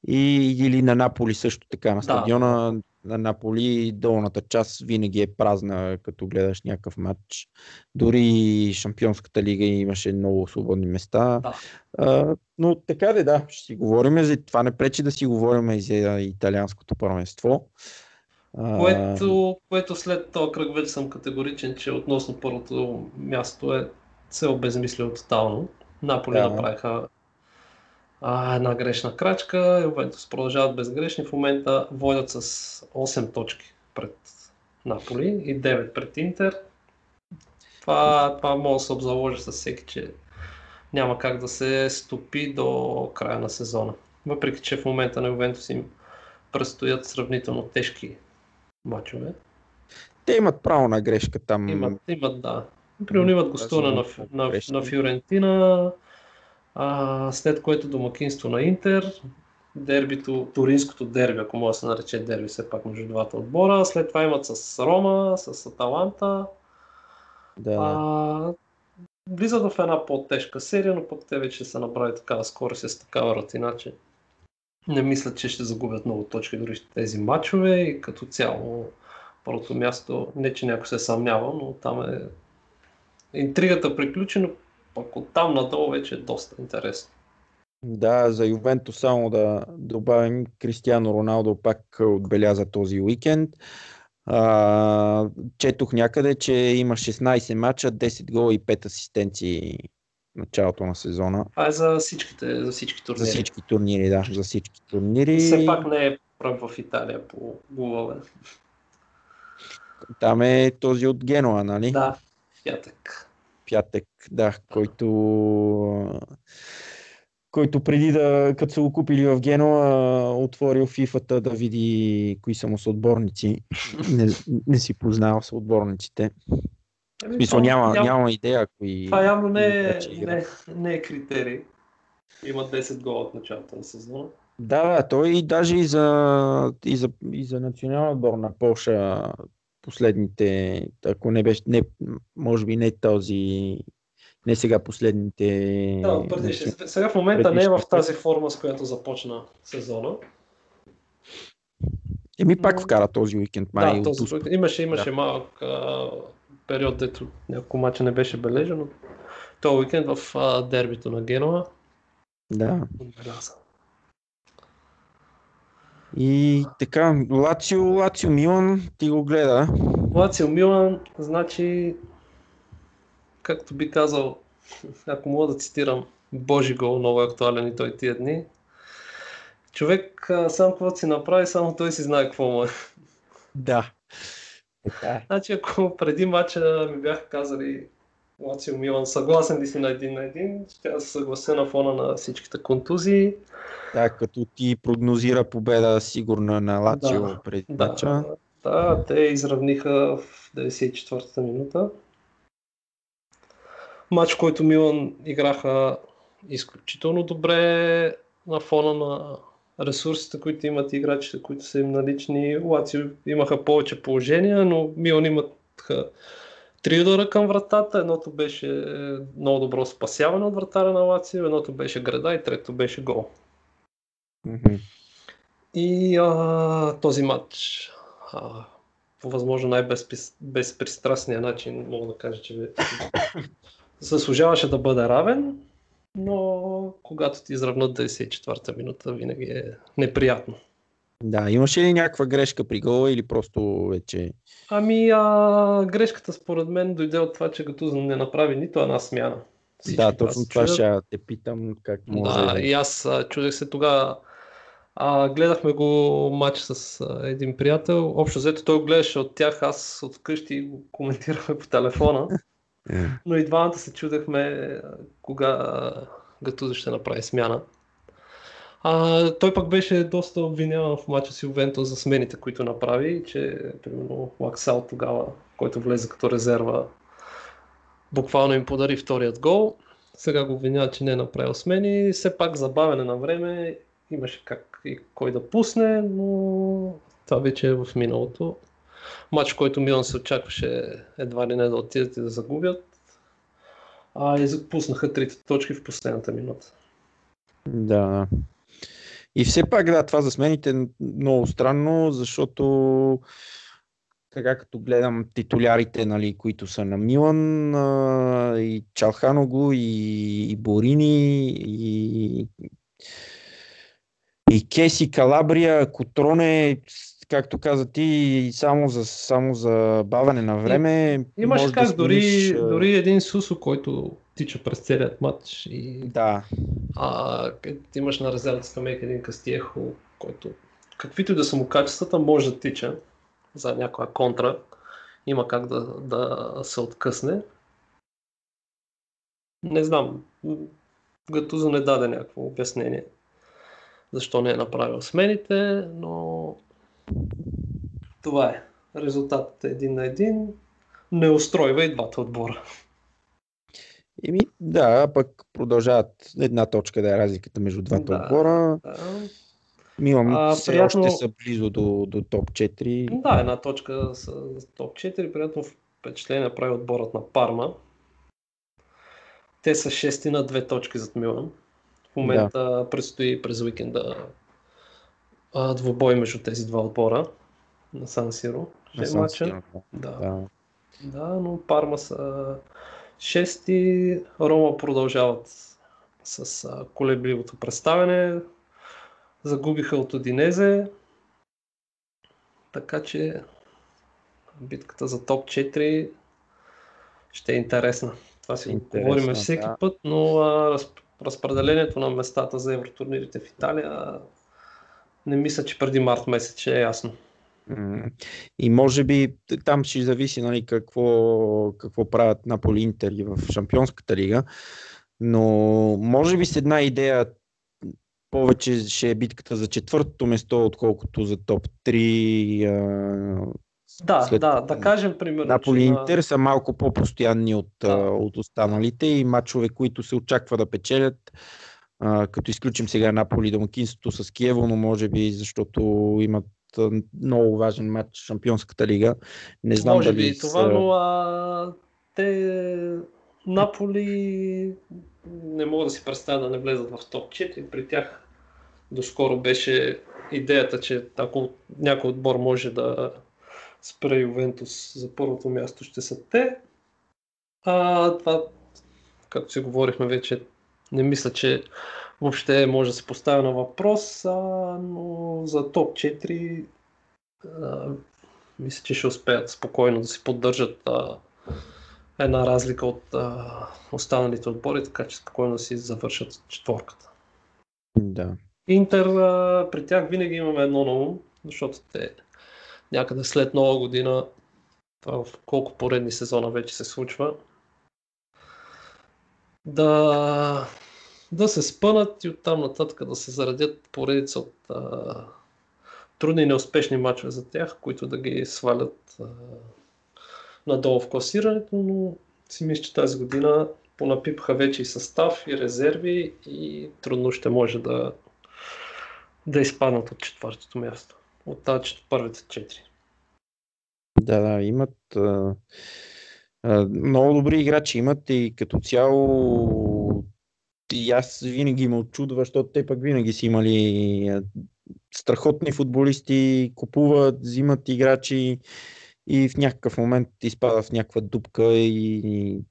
И, или на Наполи също така. На стадиона да на Наполи долната част винаги е празна, като гледаш някакъв матч. Дори Шампионската лига имаше много свободни места. Да. А, но така де, да, ще си говорим за това. Не пречи да си говорим и за италианското първенство. Което, което след този кръг вече съм категоричен, че относно първото място е се обезмислил тотално. Наполи да. направиха а, една грешна крачка. Ювентус продължават безгрешни. В момента водят с 8 точки пред Наполи и 9 пред Интер. Това, това може да се обзаложи с всеки, че няма как да се стопи до края на сезона. Въпреки, че в момента на Ювентус им предстоят сравнително тежки матчове. Те имат право на грешка там. Имат, имат да. Примерно имат гостуване на, на, на Фиорентина, а, след което домакинство на Интер, дербито, туринското дерби, ако може да се нарече дерби все пак между двата отбора. След това имат с Рома, с Аталанта. Да. А, влизат в една по-тежка серия, но пък те вече са направили такава скорост с такава рутина, че не мислят, че ще загубят много точки дори тези матчове и като цяло първото място, не че някой се съмнява, но там е интригата приключи, пък оттам надолу вече е доста интересно. Да, за Ювенто само да добавим Кристиано Роналдо пак отбеляза този уикенд. А, четох някъде, че има 16 мача, 10 гола и 5 асистенции началото на сезона. А е за всичките, за всички турнири. За всички турнири, да, за всички турнири. Все пак не е пръв в Италия по голове. Там е този от Генуа, нали? Да, пятък. Пятък, да, който който преди да, като са го купили в Генуа, отворил фифата да види кои са му съотборници. Не, не си познал съотборниците. В смисъл няма, няма, няма идея кои... Това явно не е, не, не е критерий. Има 10 гола от началото на сезона. Да, да, той и даже и за, и за, и за национална отбор на Польша последните, ако не беше, не, може би не този, не сега последните... Да, предишни. Сега в момента предишни. не е в тази форма, с която започна сезона. Еми пак вкара този уикенд. Май, да, този уикенд. Имаше, имаше да. малък а, период, дето няколко мача не беше бележен, но този уикенд в а, дербито на Генова. Да. И така, Лацио, Лацио Милан, ти го гледа. Лацио Милан, значи, както би казал, ако мога да цитирам Божи гол, много актуален и той тия дни. Човек сам какво си направи, само той си знае какво му е. Да. Така. Значи ако преди мача ми бяха казали Лацио Милан, съгласен ли си на един на един, ще да се съглася на фона на всичките контузии. Да, като ти прогнозира победа сигурна на Лацио да, преди да, мача. Да, те изравниха в 94-та минута. Матч, който Милан играха изключително добре на фона на ресурсите, които имат играчите, които са им налични. Лацио имаха повече положения, но Милан имат три удара към вратата. Едното беше много добро спасяване от вратаря на Лацио, едното беше града и трето беше гол. Mm-hmm. И а, този матч а, по възможно най-безпристрастния начин мога да кажа, че заслужаваше да бъде равен, но когато ти изравнат 94-та минута, винаги е неприятно. Да, имаше ли някаква грешка при гола или просто вече... Ами, а, грешката според мен дойде от това, че като не направи нито една смяна. Всички да, точно това чудят. ще те питам как може. Да, и аз чудех се тогава. А, гледахме го матч с а, един приятел. Общо взето той гледаше от тях, аз от къщи го коментирахме по телефона. Е. Но и двамата се чудехме кога Гатузо ще направи смяна. А, той пък беше доста обвиняван в мача си Овенто за смените, които направи, че примерно Лаксал тогава, който влезе като резерва, буквално им подари вторият гол. Сега го обвинява, че не е направил смени. Все пак забавяне на време, имаше как и кой да пусне, но това вече е в миналото матч, който Милан се очакваше едва ли не да отидат и да загубят. А и пуснаха трите точки в последната минута. Да. И все пак, да, това за смените е много странно, защото така като гледам титулярите, нали, които са на Милан, а, и Чалханого, и, и Борини, и, и Кеси, Калабрия, Котроне, както каза ти, само за, само за баване на време. Имаш как, да дори, смениш... дори един Сусо, който тича през целият матч. И, да. А, имаш на резервата скамейка един Кастиехо, който каквито и да са му качествата, може да тича за някоя контра. Има как да, да се откъсне. Не знам. Гатузо не даде някакво обяснение защо не е направил смените, но това е. Резултатът е един на един. Не устройва и двата отбора. Еми, да, пък продължават една точка да е разликата между двата да, отбора. Да. Милан а, все приятно... още са близо до, до топ 4. Да, една точка с топ 4. Приятно впечатление прави отборът на Парма. Те са 6 на две точки зад Милан. В момента да. предстои през уикенда двубой между тези два отбора на Сан Сиро. Сиро. Да. да. Да, но Парма са шести, Рома продължават с колебливото представяне. Загубиха от Одинезе. Така че битката за топ 4 ще е интересна. Това си говорим всеки да. път, но а, раз, разпределението на местата за евротурнирите в Италия не мисля, че преди март месец ще е ясно. И може би там ще зависи нали, какво, какво правят Наполи Интер в Шампионската лига, но може би с една идея повече ще е битката за четвъртото место, отколкото за топ 3. Да, след... да, да кажем примерно. Наполи Интер на... са малко по-постоянни от, да. от останалите и матчове, които се очаква да печелят. А, като изключим сега Наполи домакинството с Киево, но може би защото имат много важен матч в Шампионската лига. Не знам може дали би това, са... но а, те Наполи не мога да си представя да не влезат в топ 4. При тях доскоро беше идеята, че ако някой отбор може да спре Ювентус за първото място, ще са те. А това, както си говорихме вече, не мисля, че въобще може да се поставя на въпрос, а, но за топ 4 а, мисля, че ще успеят спокойно да си поддържат а, една разлика от а, останалите отбори, така че спокойно да си завършат четворката. Да. Интер, а, при тях винаги имаме едно на ум, защото те някъде след нова година, това в колко поредни сезона вече се случва, да, да се спънат и оттам нататък да се заредят поредица от а, трудни и неуспешни матчове за тях, които да ги свалят а, надолу в класирането, но си мисля, че тази година понапипаха вече и състав и резерви и трудно ще може да, да изпаднат от четвъртото място. От тази първите четири. Да, да, имат а, а, много добри играчи имат и като цяло и аз винаги ме очудва, защото те пък винаги си имали страхотни футболисти, купуват, взимат играчи и в някакъв момент изпада в някаква дупка и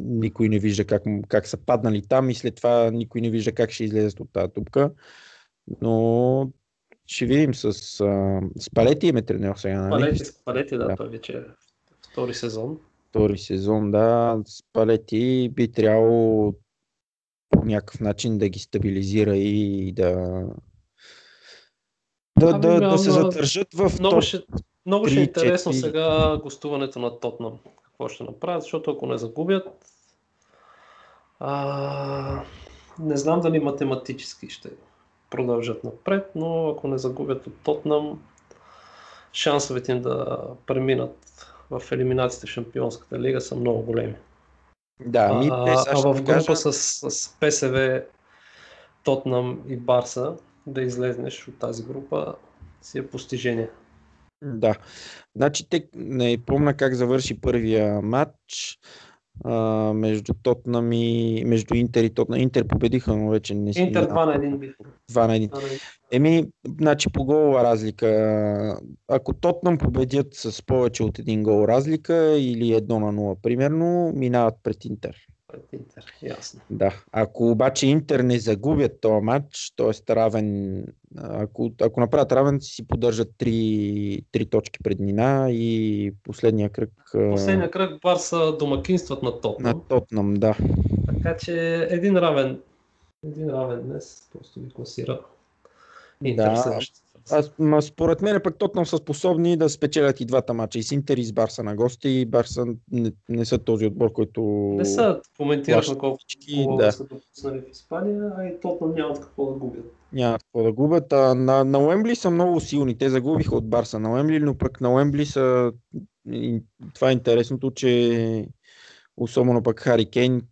никой не вижда как, как са паднали там и след това никой не вижда как ще излезат от тази дупка. Но ще видим с, а, с Палети име тренер сега. Нали? Палети, Палети, да, да, той вече е втори сезон. Втори сезон, да. С Палети би трябвало по някакъв начин да ги стабилизира и да да, ами, да, да се задържат в много топ ще, много ще е интересно сега гостуването на Тотнам. Какво ще направят, защото ако не загубят, а, не знам дали математически ще продължат напред, но ако не загубят от Тотнам, шансовете им да преминат в елиминациите в Шампионската лига са много големи. Да, ми, а, а в група кажа... с, с ПСВ, Тотнам и Барса да излезнеш от тази група си е постижение. Да. Значи, те не помня как завърши първия матч а, между Тотнам и между Интер и Тотнам. Интер победиха, но вече не си. Интер 2 на 1 2 на 1. Еми, значи по голова разлика. Ако Тотнам победят с повече от един гол разлика или 1 на 0 примерно, минават пред Интер пред Интер. Ясно. Да. Ако обаче Интер не загубят този матч, т.е. равен, ако, ако направят равен, си поддържат три, три точки преднина и последния кръг... Последния кръг Барса домакинстват на Тотнам. На Тотнам, да. Така че един равен, един равен днес просто ви класира да. Аз, ма, според мен пък Тотнам са способни да спечелят и двата мача. И с Интер и с Барса на гости. И Барса не, не са този отбор, който... Не са, коментирахме колко да. са допуснали в Испания, а и Тотнам нямат какво да губят. Нямат какво да губят. А на, на Уембли са много силни. Те загубиха от Барса на Уембли, но пък на Уембли са... Това е интересното, че особено пък Хари Кейн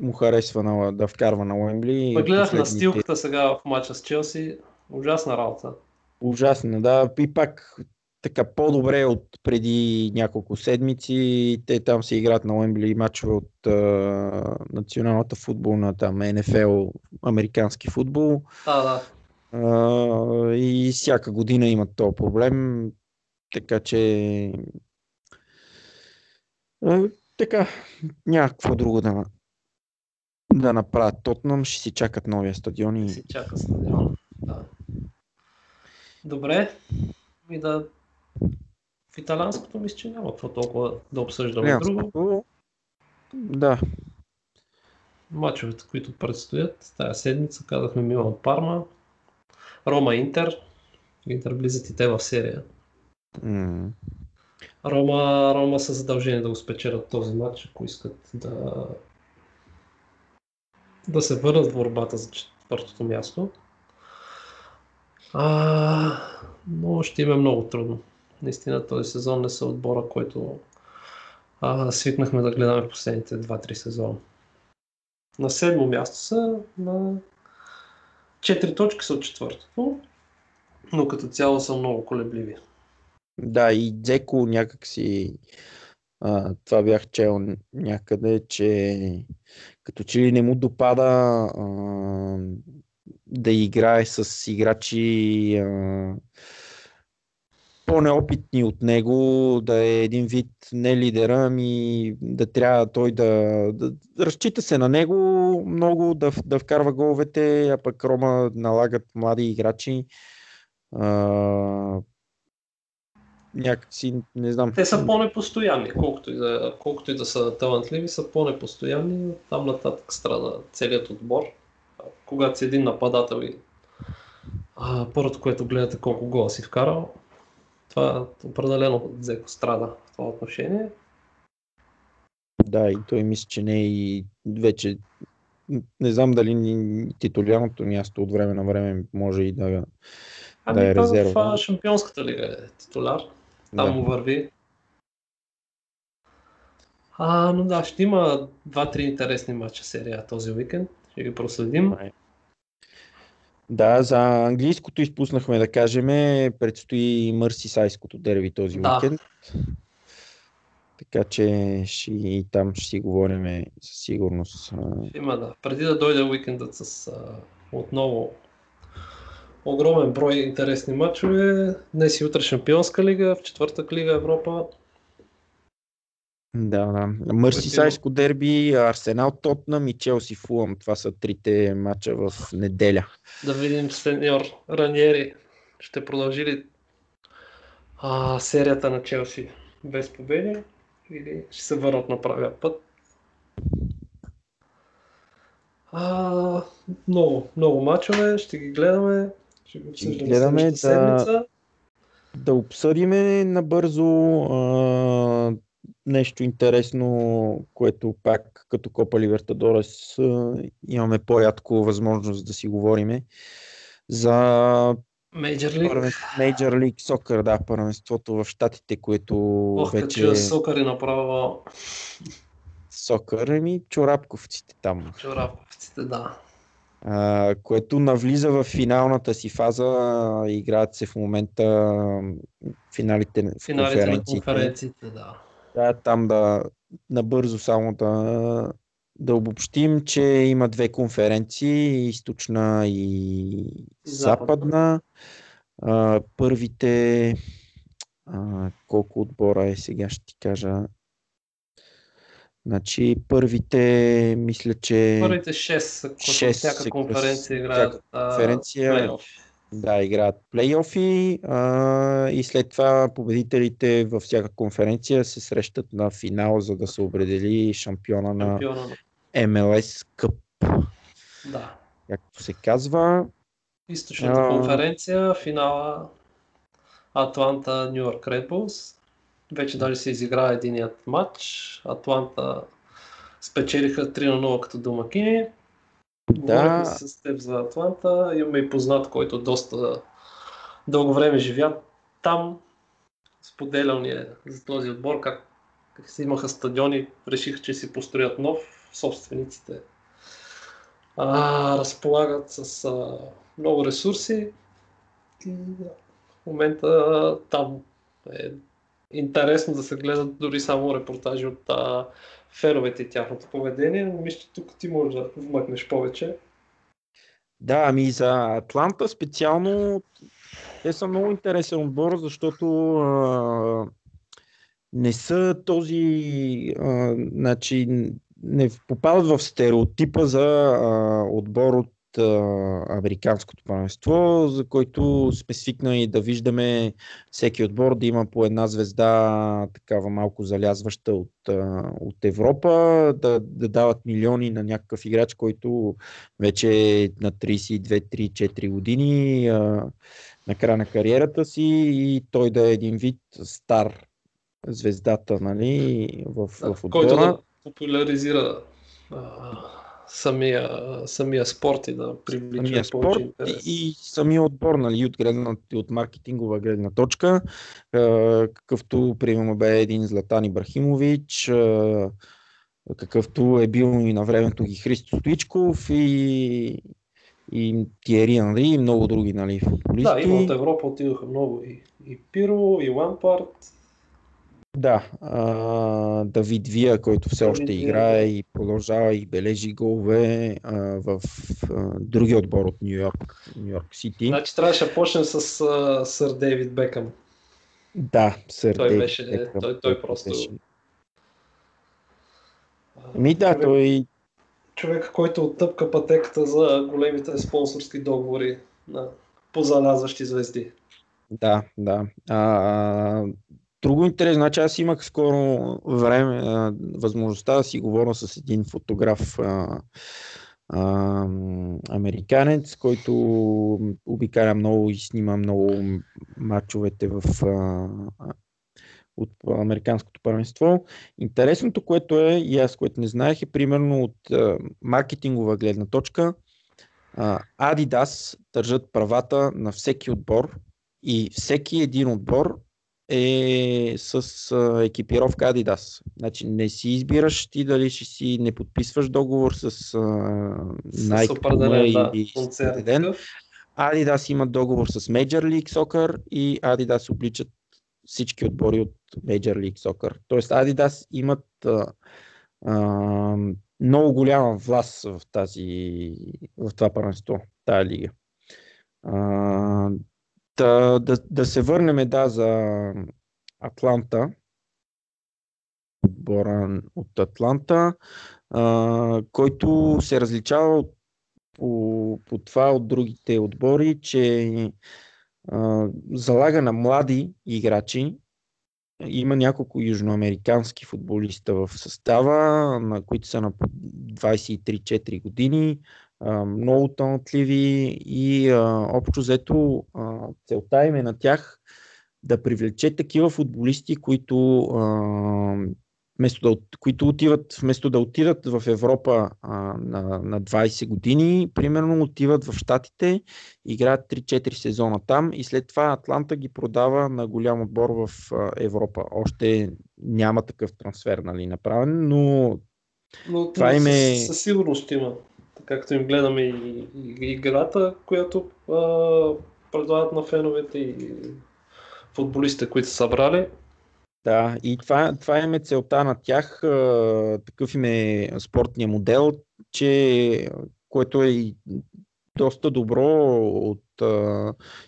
му харесва на, да вкарва на Уембли. Гледах последните... на стилката сега в мача с Челси. Ужасна работа. Ужасна, да. И пак така по-добре от преди няколко седмици. Те там се играят на Уембли мачове от а, националната футболна, там НФЛ, американски футбол. Да, да. А, и всяка година имат този проблем. Така че а, така, някакво друго да, да направят Тотнам, ще си чакат новия стадион и... Си чака стадион. Добре. И да... В италянското мисля, че няма какво толкова да обсъждаме друго. Италианското, Да, Мачовете, които предстоят тази седмица, казахме Милан Парма, Рома Интер. Интер влизат и те в серия. м, Рома, Рома са задължени да го спечелят този матч, ако искат да, да се върнат в борбата за четвъртото място. А, но ще им е много трудно. Наистина този сезон не са отбора, който а, свикнахме да гледаме последните 2-3 сезона. На седмо място са на 4 точки са от четвъртото, но като цяло са много колебливи. Да, и Дзеко някакси а, това бях чел някъде, че като че ли не му допада а, да играе с играчи а, по-неопитни от него, да е един вид не лидера, ами да трябва той да, да разчита се на него много, да, да вкарва головете, а пък Рома налагат млади играчи. А, някакси, не знам. Те са по-непостоянни, колкото и, да, колкото и да са талантливи, са по-непостоянни. Там нататък страда целият отбор. Когато си един нападател и а, първото, което гледате колко гола си вкарал, това определено Дзеко страда в това отношение. Да, и той мисля, че не е и вече не знам дали титулярното място от време на време може и да, Ами Да е резерва. в Шампионската лига е титуляр. Там да. му върви. А, но да, ще има 2-3 интересни матча серия този уикенд. Ще ги проследим. Да, за английското изпуснахме да кажем, предстои Мърсисайското дерби този Да. уикенд. Така че ще, и там ще си говорим със сигурност. Има да. Преди да дойде уикендът с а, отново огромен брой интересни матчове. Днес и утре Шампионска лига, в четвъртък лига Европа. Да, да. Мърсисайско дерби, Арсенал Тотнам и Челси Фулъм. Това са трите матча в неделя. Да видим сеньор Раниери. Ще продължи ли а, серията на Челси без победи или ще се върнат на правия път? А, много, много мачове, ще ги гледаме. Ще ги обсъждаме гледаме, да. седмица. Да обсъдиме набързо а, нещо интересно, което пак като Копа Либертадорес имаме по-рядко възможност да си говориме за Мейджор лиг. първен- Major League Soccer, да, първенството в Штатите, което Ох, вече е сокър и направо сокър, ами чорапковците там. чораповците, да. а, което навлиза в финалната си фаза. Играят се в момента финалите Финалите на конференциите. конференциите, да. Да, там да набързо само да, да обобщим, че има две конференции, източна и западна. А, първите а, колко отбора е сега ще ти кажа. Значи първите мисля, че Първите 6, които Шест всяка конференция играят а, конференция плейоф. Да, играят плейофи а, и след това победителите във всяка конференция се срещат на финал, за да се определи шампиона на Шампиона на... MLS Cup, Да. както се казва. Източната А. конференция, финала Атланта Нью Йорк Red Bulls. Вече даже се изигра единият матч. Атланта спечелиха 3 на 0 като домакини. Да, с теб за Атланта. Имаме и познат, който доста дълго време живя там. Споделял ни е за този отбор, как, как си имаха стадиони, решиха, че си построят нов. Собствениците а, разполагат с а, много ресурси. И в момента там е интересно да се гледат дори само репортажи от а, феновете и тяхното поведение. но Мисля, че тук ти можеш да вмъкнеш повече. да, ами за Атланта специално те са много интересен отбор, защото а, не са този, а, значи, не попадат в стереотипа за а, отбор от американското първенство, за който сме свикнали да виждаме всеки отбор да има по една звезда, такава малко залязваща от, от Европа, да, да дават милиони на някакъв играч, който вече е на 32-3-4 години на края на кариерата си и той да е един вид стар звездата нали, в, в отбора. Който да популяризира самия, самия спорт и да привлича самия спорт интерес. И, и самия отбор, нали, от, гледна, от маркетингова гледна точка, е, какъвто, примерно, бе един Златан Ибрахимович, е, какъвто е бил и на времето ги Христо Стоичков и, и Тиери Анри и много други нали, футболисти. Да, има от Европа отидоха много и, и Пиро, и Лампард, да, а, Давид Вия, който все още играе и продължава и бележи голове а, в а, други отбор от Нью Йорк, Нью Йорк Сити. Значи трябваше да почнем с а, сър Дейвид Бекъм. Да, сър той Дейвид беше, Бекъм. Той, той просто... Беше. Ми да, човек, той... Човек, който оттъпка пътеката за големите спонсорски договори на позалязващи звезди. Да, да. А, Друго интересно, значи аз имах скоро време, а, възможността да си говоря с един фотограф а, а, американец, който обикаля много и снима много матчовете в а, от американското първенство. Интересното, което е, и аз което не знаех, е примерно от а, маркетингова гледна точка, а, Adidas държат правата на всеки отбор и всеки един отбор е с а, екипировка Adidas. Значи не си избираш ти дали ще си не подписваш договор с а, Nike да, или с ден. Adidas имат договор с Major League Soccer и Adidas обличат всички отбори от Major League Soccer. Тоест Adidas имат а, а, много голяма власт в, тази, в това първенство, тази лига. А, да, да, да се върнем да, за Атланта. Отбора от Атланта, а, който се различава от, по, по това от другите отбори, че а, залага на млади играчи. Има няколко южноамерикански футболиста в състава, на които са на 23-4 години много талантливи и а, общо взето а, целта им е на тях да привлече такива футболисти, които, а, вместо да, които отиват, вместо да отидат в Европа а, на, на 20 години, примерно отиват в Штатите, играят 3-4 сезона там и след това Атланта ги продава на голям отбор в а, Европа. Още няма такъв трансфер нали, направен, но, но това им е... Със сигурност има както им гледаме и, и, и играта, която а, предлагат на феновете и футболистите, които са събрали. Да, и това, това е целта на тях. Такъв им е спортния модел, че което е и доста добро от,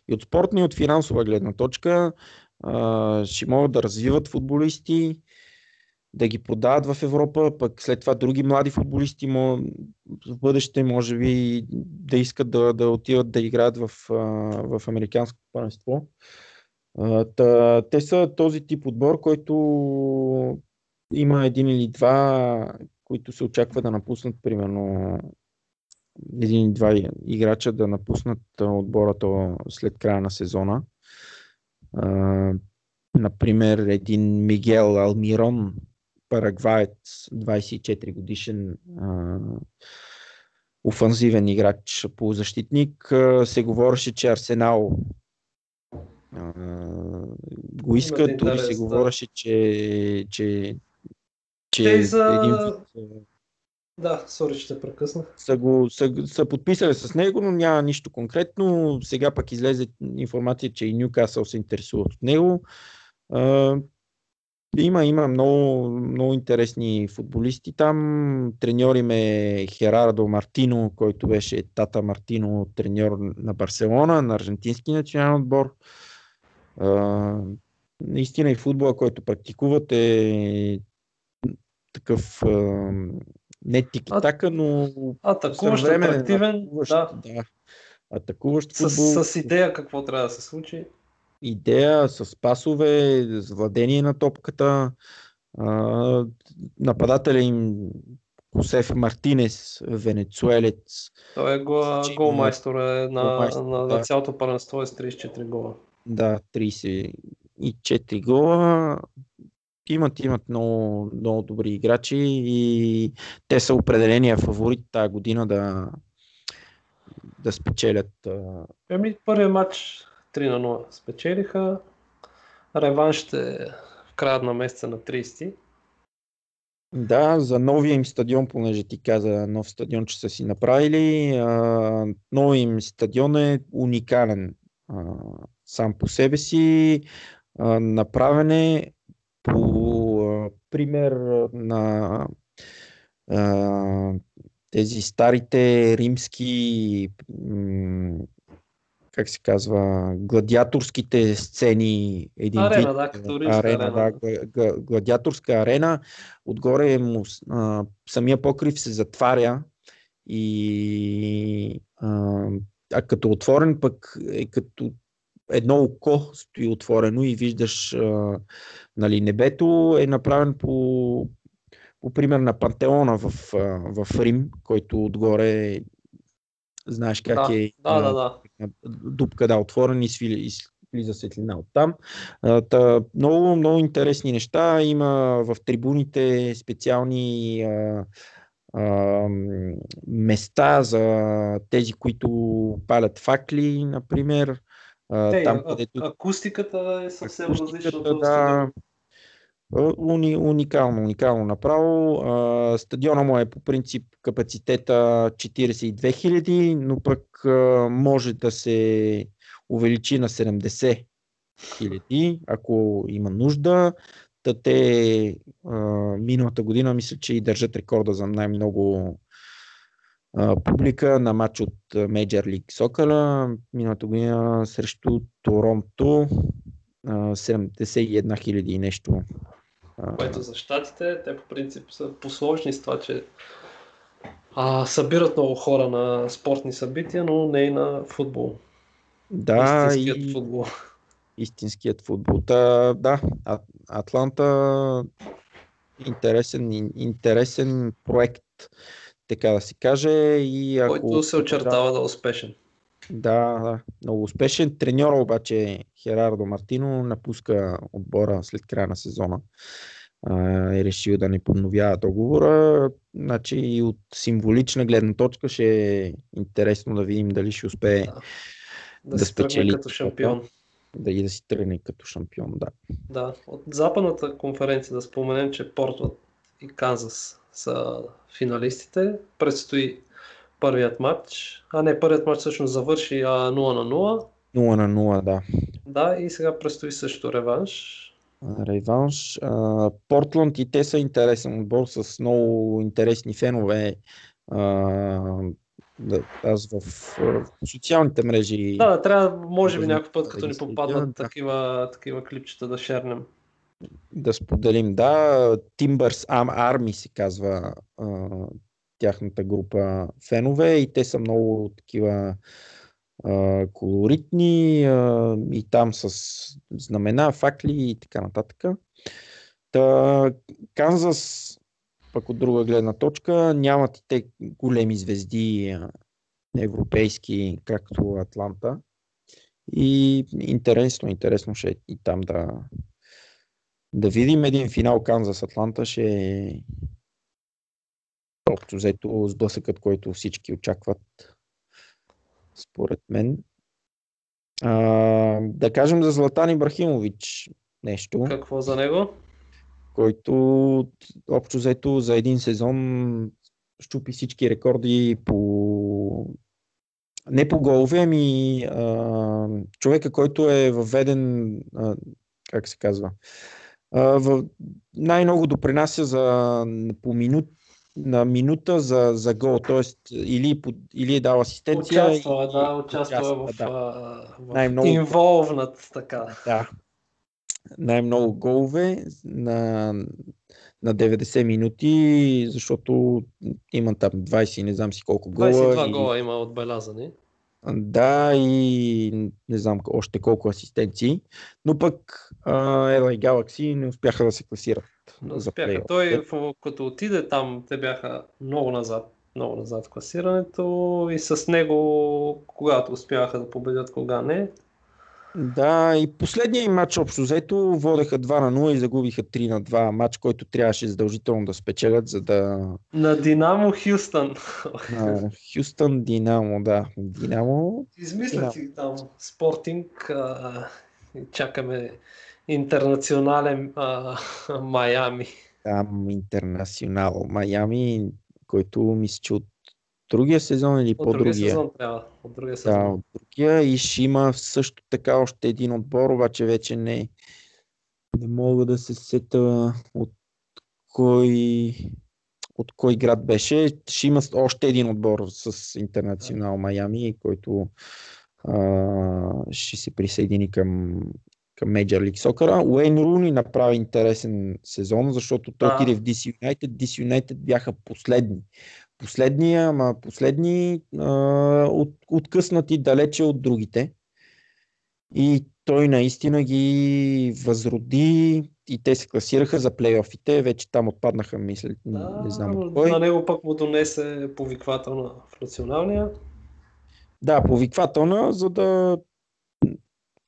и от спортна и от финансова гледна точка. Ще могат да развиват футболисти, да ги продават в Европа, пък след това други млади футболисти в бъдеще може би да искат да, да отиват да играят в, в американското първенство. Те са този тип отбор, който има един или два, които се очаква да напуснат, примерно един или два играча да напуснат отбората след края на сезона. Например, един Мигел Алмирон, парагваец, 24 годишен а, офанзивен играч полузащитник. се говореше, че Арсенал а, го иска, дори се говореше, че, че, че за... един вид, да, сори, ще прекъснах. Са, го, са, са подписали с него, но няма нищо конкретно. Сега пък излезе информация, че и Ньюкасъл се интересуват от него. Има, има много, много интересни футболисти там. Треньори ме Херардо Мартино, който беше Тата Мартино, треньор на Барселона, на аржентински национален отбор. А, наистина и футбола, който практикуват е такъв а, Не тики-така, но Атакуващ, атрактивен, атакуващ, да. да. Атакуващ футбол, С, с идея какво трябва да се случи. Идея, с пасове, с владение на топката. А, нападателя им Косеф Мартинес, венецуелец. Той е гол, Значи, голмайстор е на, голмайстор, на, да. на цялото първенство е с 34 гола. Да, 34 гола. Имат, имат много, много добри играчи и те са определения фаворит тази година да, да спечелят. Еми, първият матч 3 на 0 спечелиха. Реванш ще е в края на месеца на 30. Да, за новия им стадион, понеже ти каза нов стадион, че са си направили. Новия им стадион е уникален сам по себе си. А, направен е по пример на тези старите римски как се казва, гладиаторските сцени. Един Арена, вид, да, като арена, арена. Да, гла- гла- гладиаторска арена. Отгоре му, а, самия покрив се затваря и а, а като отворен пък е като едно око стои отворено и виждаш а, нали, небето е направен по, по пример на Пантеона в, в Рим, който отгоре знаеш как Да, е да, да, да. дупка да, отворен и, свили, и влиза светлина оттам. А, Та, много, много интересни неща. Има в трибуните специални а, а, места за тези, които палят факли, например. Те, там, а- където акустиката е съвсем различна акустиката, от този да, уни, уникално, уникално направо. Стадиона му е по принцип капацитета 42 000, но пък може да се увеличи на 70 000, ако има нужда. Та те миналата година мисля, че и държат рекорда за най-много публика на матч от Major League Soccer. Миналата година срещу Торонто а, 71 хиляди и нещо. Което за щатите, те по принцип са посложни с това, че а, събират много хора на спортни събития, но не и на футбол. да, Истинският и футбол. истинският футбол. Та, да, Атланта интересен, ин- интересен проект, така да се каже. И ако Който се очертава да е успешен. Да, да, много успешен. Треньор обаче Херардо Мартино напуска отбора след края на сезона. Е решил да не подновява договора. Значи и от символична гледна точка ще е интересно да видим дали ще успее Да. Да, Да спечели като шампион. да и да си тръгне като шампион. Да. Да, от западната конференция да споменем, че Портленд и Канзас са финалистите. Предстои първият матч. А не, първият матч всъщност завърши а, 0 на 0. 0 на 0, да. Да, и сега предстои също реванш. Реванш. Портланд и те са интересен отбор с много интересни фенове. Да, аз в, в социалните мрежи Да, да, трябва, може би Да, някой път, като да ни попаднат да. такива, такива клипчета да шернем. да споделим. Да, Timbers Am Army се казва тяхната група фенове и те са много такива а, колоритни а, и там с знамена, факли и така нататък. Та, Канзас, пък от друга гледна точка, нямат и те големи звезди европейски, както Атланта. И интересно, интересно ще и там да, да видим един финал Канзас Атланта ще е общо взето сблъсъкът, който всички очакват според мен. А, да кажем за Златан Ибрахимович нещо, Какво за него? който общо взето за един сезон щупи всички рекорди по не по голове, ами а, човека, който е въведен, а, как се казва, а, в, най-много допринася за по минут, на минута за, за гол, т.е. Или, или е дал асистенция. Участва, и- да, участва в, да. в Най-много- инволвнат, така. Да. най-много голове на, на 90 минути, защото има там 20, не знам си колко гола. 22 и, гола има отбелязани. Да, и не знам още колко асистенции, но пък LA Galaxy не успяха да се класират. За успяха. плейоф. Той, като отиде там, те бяха много назад, много назад в класирането и с него, когато успяха да победят, кога не. Да, и последния им матч общо взето водеха 2 на 0 и загубиха 3 на 2. Матч, който трябваше задължително да спечелят, за да... На Динамо Хюстън. На Хюстън Динамо, да. Динамо. Измислят си там спортинг а, и чакаме интернационален а, Майами. Там Интернационал Майами, който мисля, че от другия сезон или От другия по-другия. сезон трябва. От другия Да, сезон. от другия и ще има също така още един отбор, обаче вече не, не мога да се сета от кой, от кой град беше. Ще има още един отбор с Интернационал Майами, който а, ще се присъедини към, към Major League Soccer. Уейн Руни направи интересен сезон, защото той отиде в DC United. DC United бяха последни. Последни, ама последни а, от, откъснати далече от другите. И той наистина ги възроди и те се класираха за плейофите. Вече там отпаднаха, мисля, Да, не знам от кой. на него пък му донесе повиквателна в националния. Да, повиквателна, за да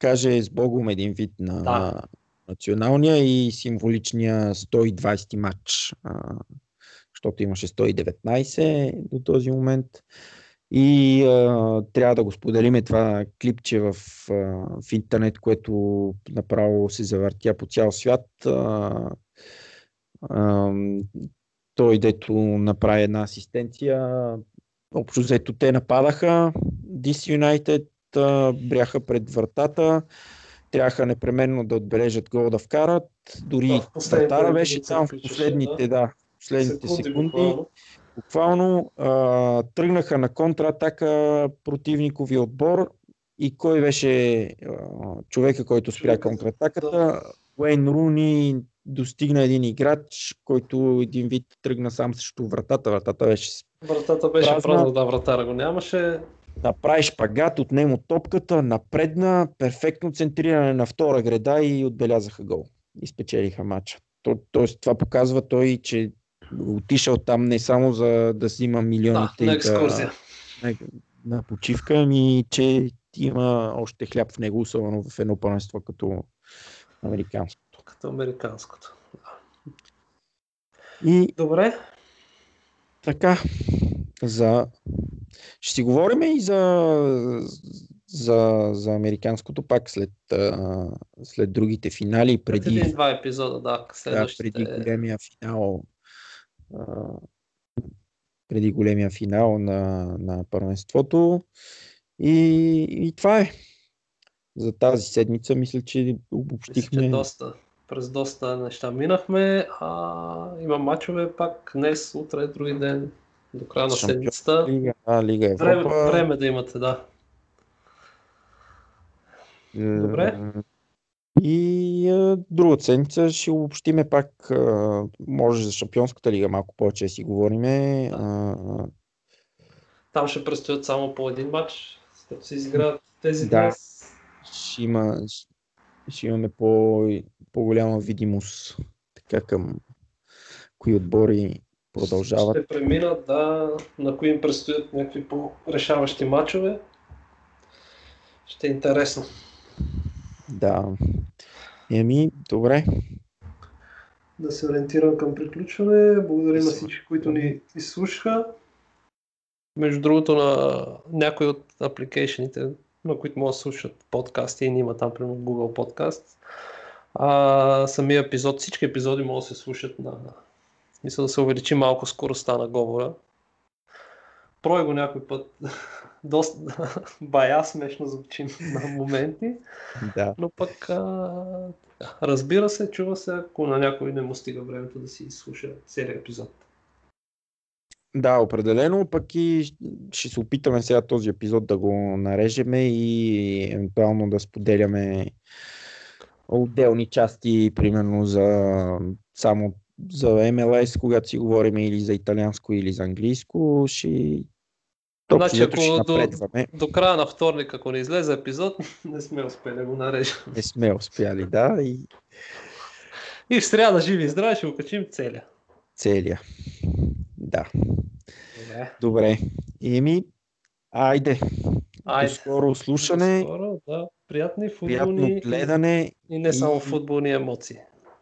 каже с Богом един вид на Да. националния и символичния 120 матч, а, защото имаше 119 до този момент. И а, трябва да го споделиме това клипче в, а, в интернет, което направо се завъртя по цял свят. А, а, той, дето направи една асистенция, общо взето те нападаха. DC United бряха пред вратата. Трябваха непременно да отбележат гол да вкарат. Дори Да, вратара беше там в последните, да. последните секунди. буквално. Буквално а, тръгнаха на контратака противникови отбор и кой беше а, човека, който спря контратаката? да. Уейн Руни достигна един играч, който един вид тръгна сам срещу вратата. Вратата беше Вратата беше Празна. празна, да, вратара го нямаше. Направи шпагат, отнема топката, напредна, перфектно центриране на втора града и отбелязаха гол. И спечелиха матча. То, тоест, това показва той, че отишъл там не само за да си има Да, милионите на и екскурзия. да, на, на почивка, ами че има още хляб в него, особено в едно първенство като американското. Като американското. И Добре. така, за... ще си говорим и за, за, за американското пак след, а, след другите финали, Преди преди, един-два епизода, да. да, преди големия финал. А, преди големия финал на, на първенството. И, и това е. За тази седмица мисля, че Мисля, че обобщихме. доста, през доста неща минахме. А, има мачове пак днес, утре, други ден, до края на седмицата. Лига, а, Лига Европа. Време, време да имате, да. Добре. И а, другата седмица ще обобщиме пак, а, може за Шампионската лига малко повече си говориме. А, Там ще предстоят само по един матч, като се изиграят тези Да. днес. ще, има, ще имаме по, по-голяма видимост така към кои отбори продължават. Ще преминат, да, на кои им предстоят някакви по-решаващи матчове. Ще е интересно. Да. Еми, добре. Да се ориентирам към приключване. Благодаря Да на всички, които ни изслушаха. Между другото, на някои от апликейшените, на които могат да слушат подкасти, и има там, примерно Google Podcast, а, самия епизод, всички епизоди могат да се слушат на... Смисъл да се увеличи малко скоростта на говора. Прой го някой път. Доста бая смешно звучи на моменти. Да. Но пък, а, разбира се, чува се, ако на някой не му стига времето да си слуша целият епизод. Да, определено, пък и ще се опитаме сега този епизод да го нарежеме и евентуално да споделяме отделни части, примерно за само за MLS, когато си говорим или за италианско, или за английско, ще Значи, ако до, до края на вторник, ако не излезе епизод, не сме успели да го нарежем. Не сме успяли, да. И, и в сряда живи и здрави ще го качим целия. Целия. Да. Добре. Добре. Еми, айде. Айде. До скоро слушане. До скоро, да. Приятни футболни Приятно гледане. И не само и... футболни емоции.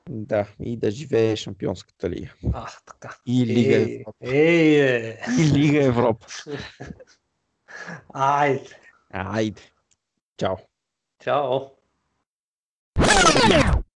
Да, и да живее Шампионската лига. Ах, така. И Лига ей, Европа. Ей, е. И Лига Европа. Айде. Айде. Чао. Чао.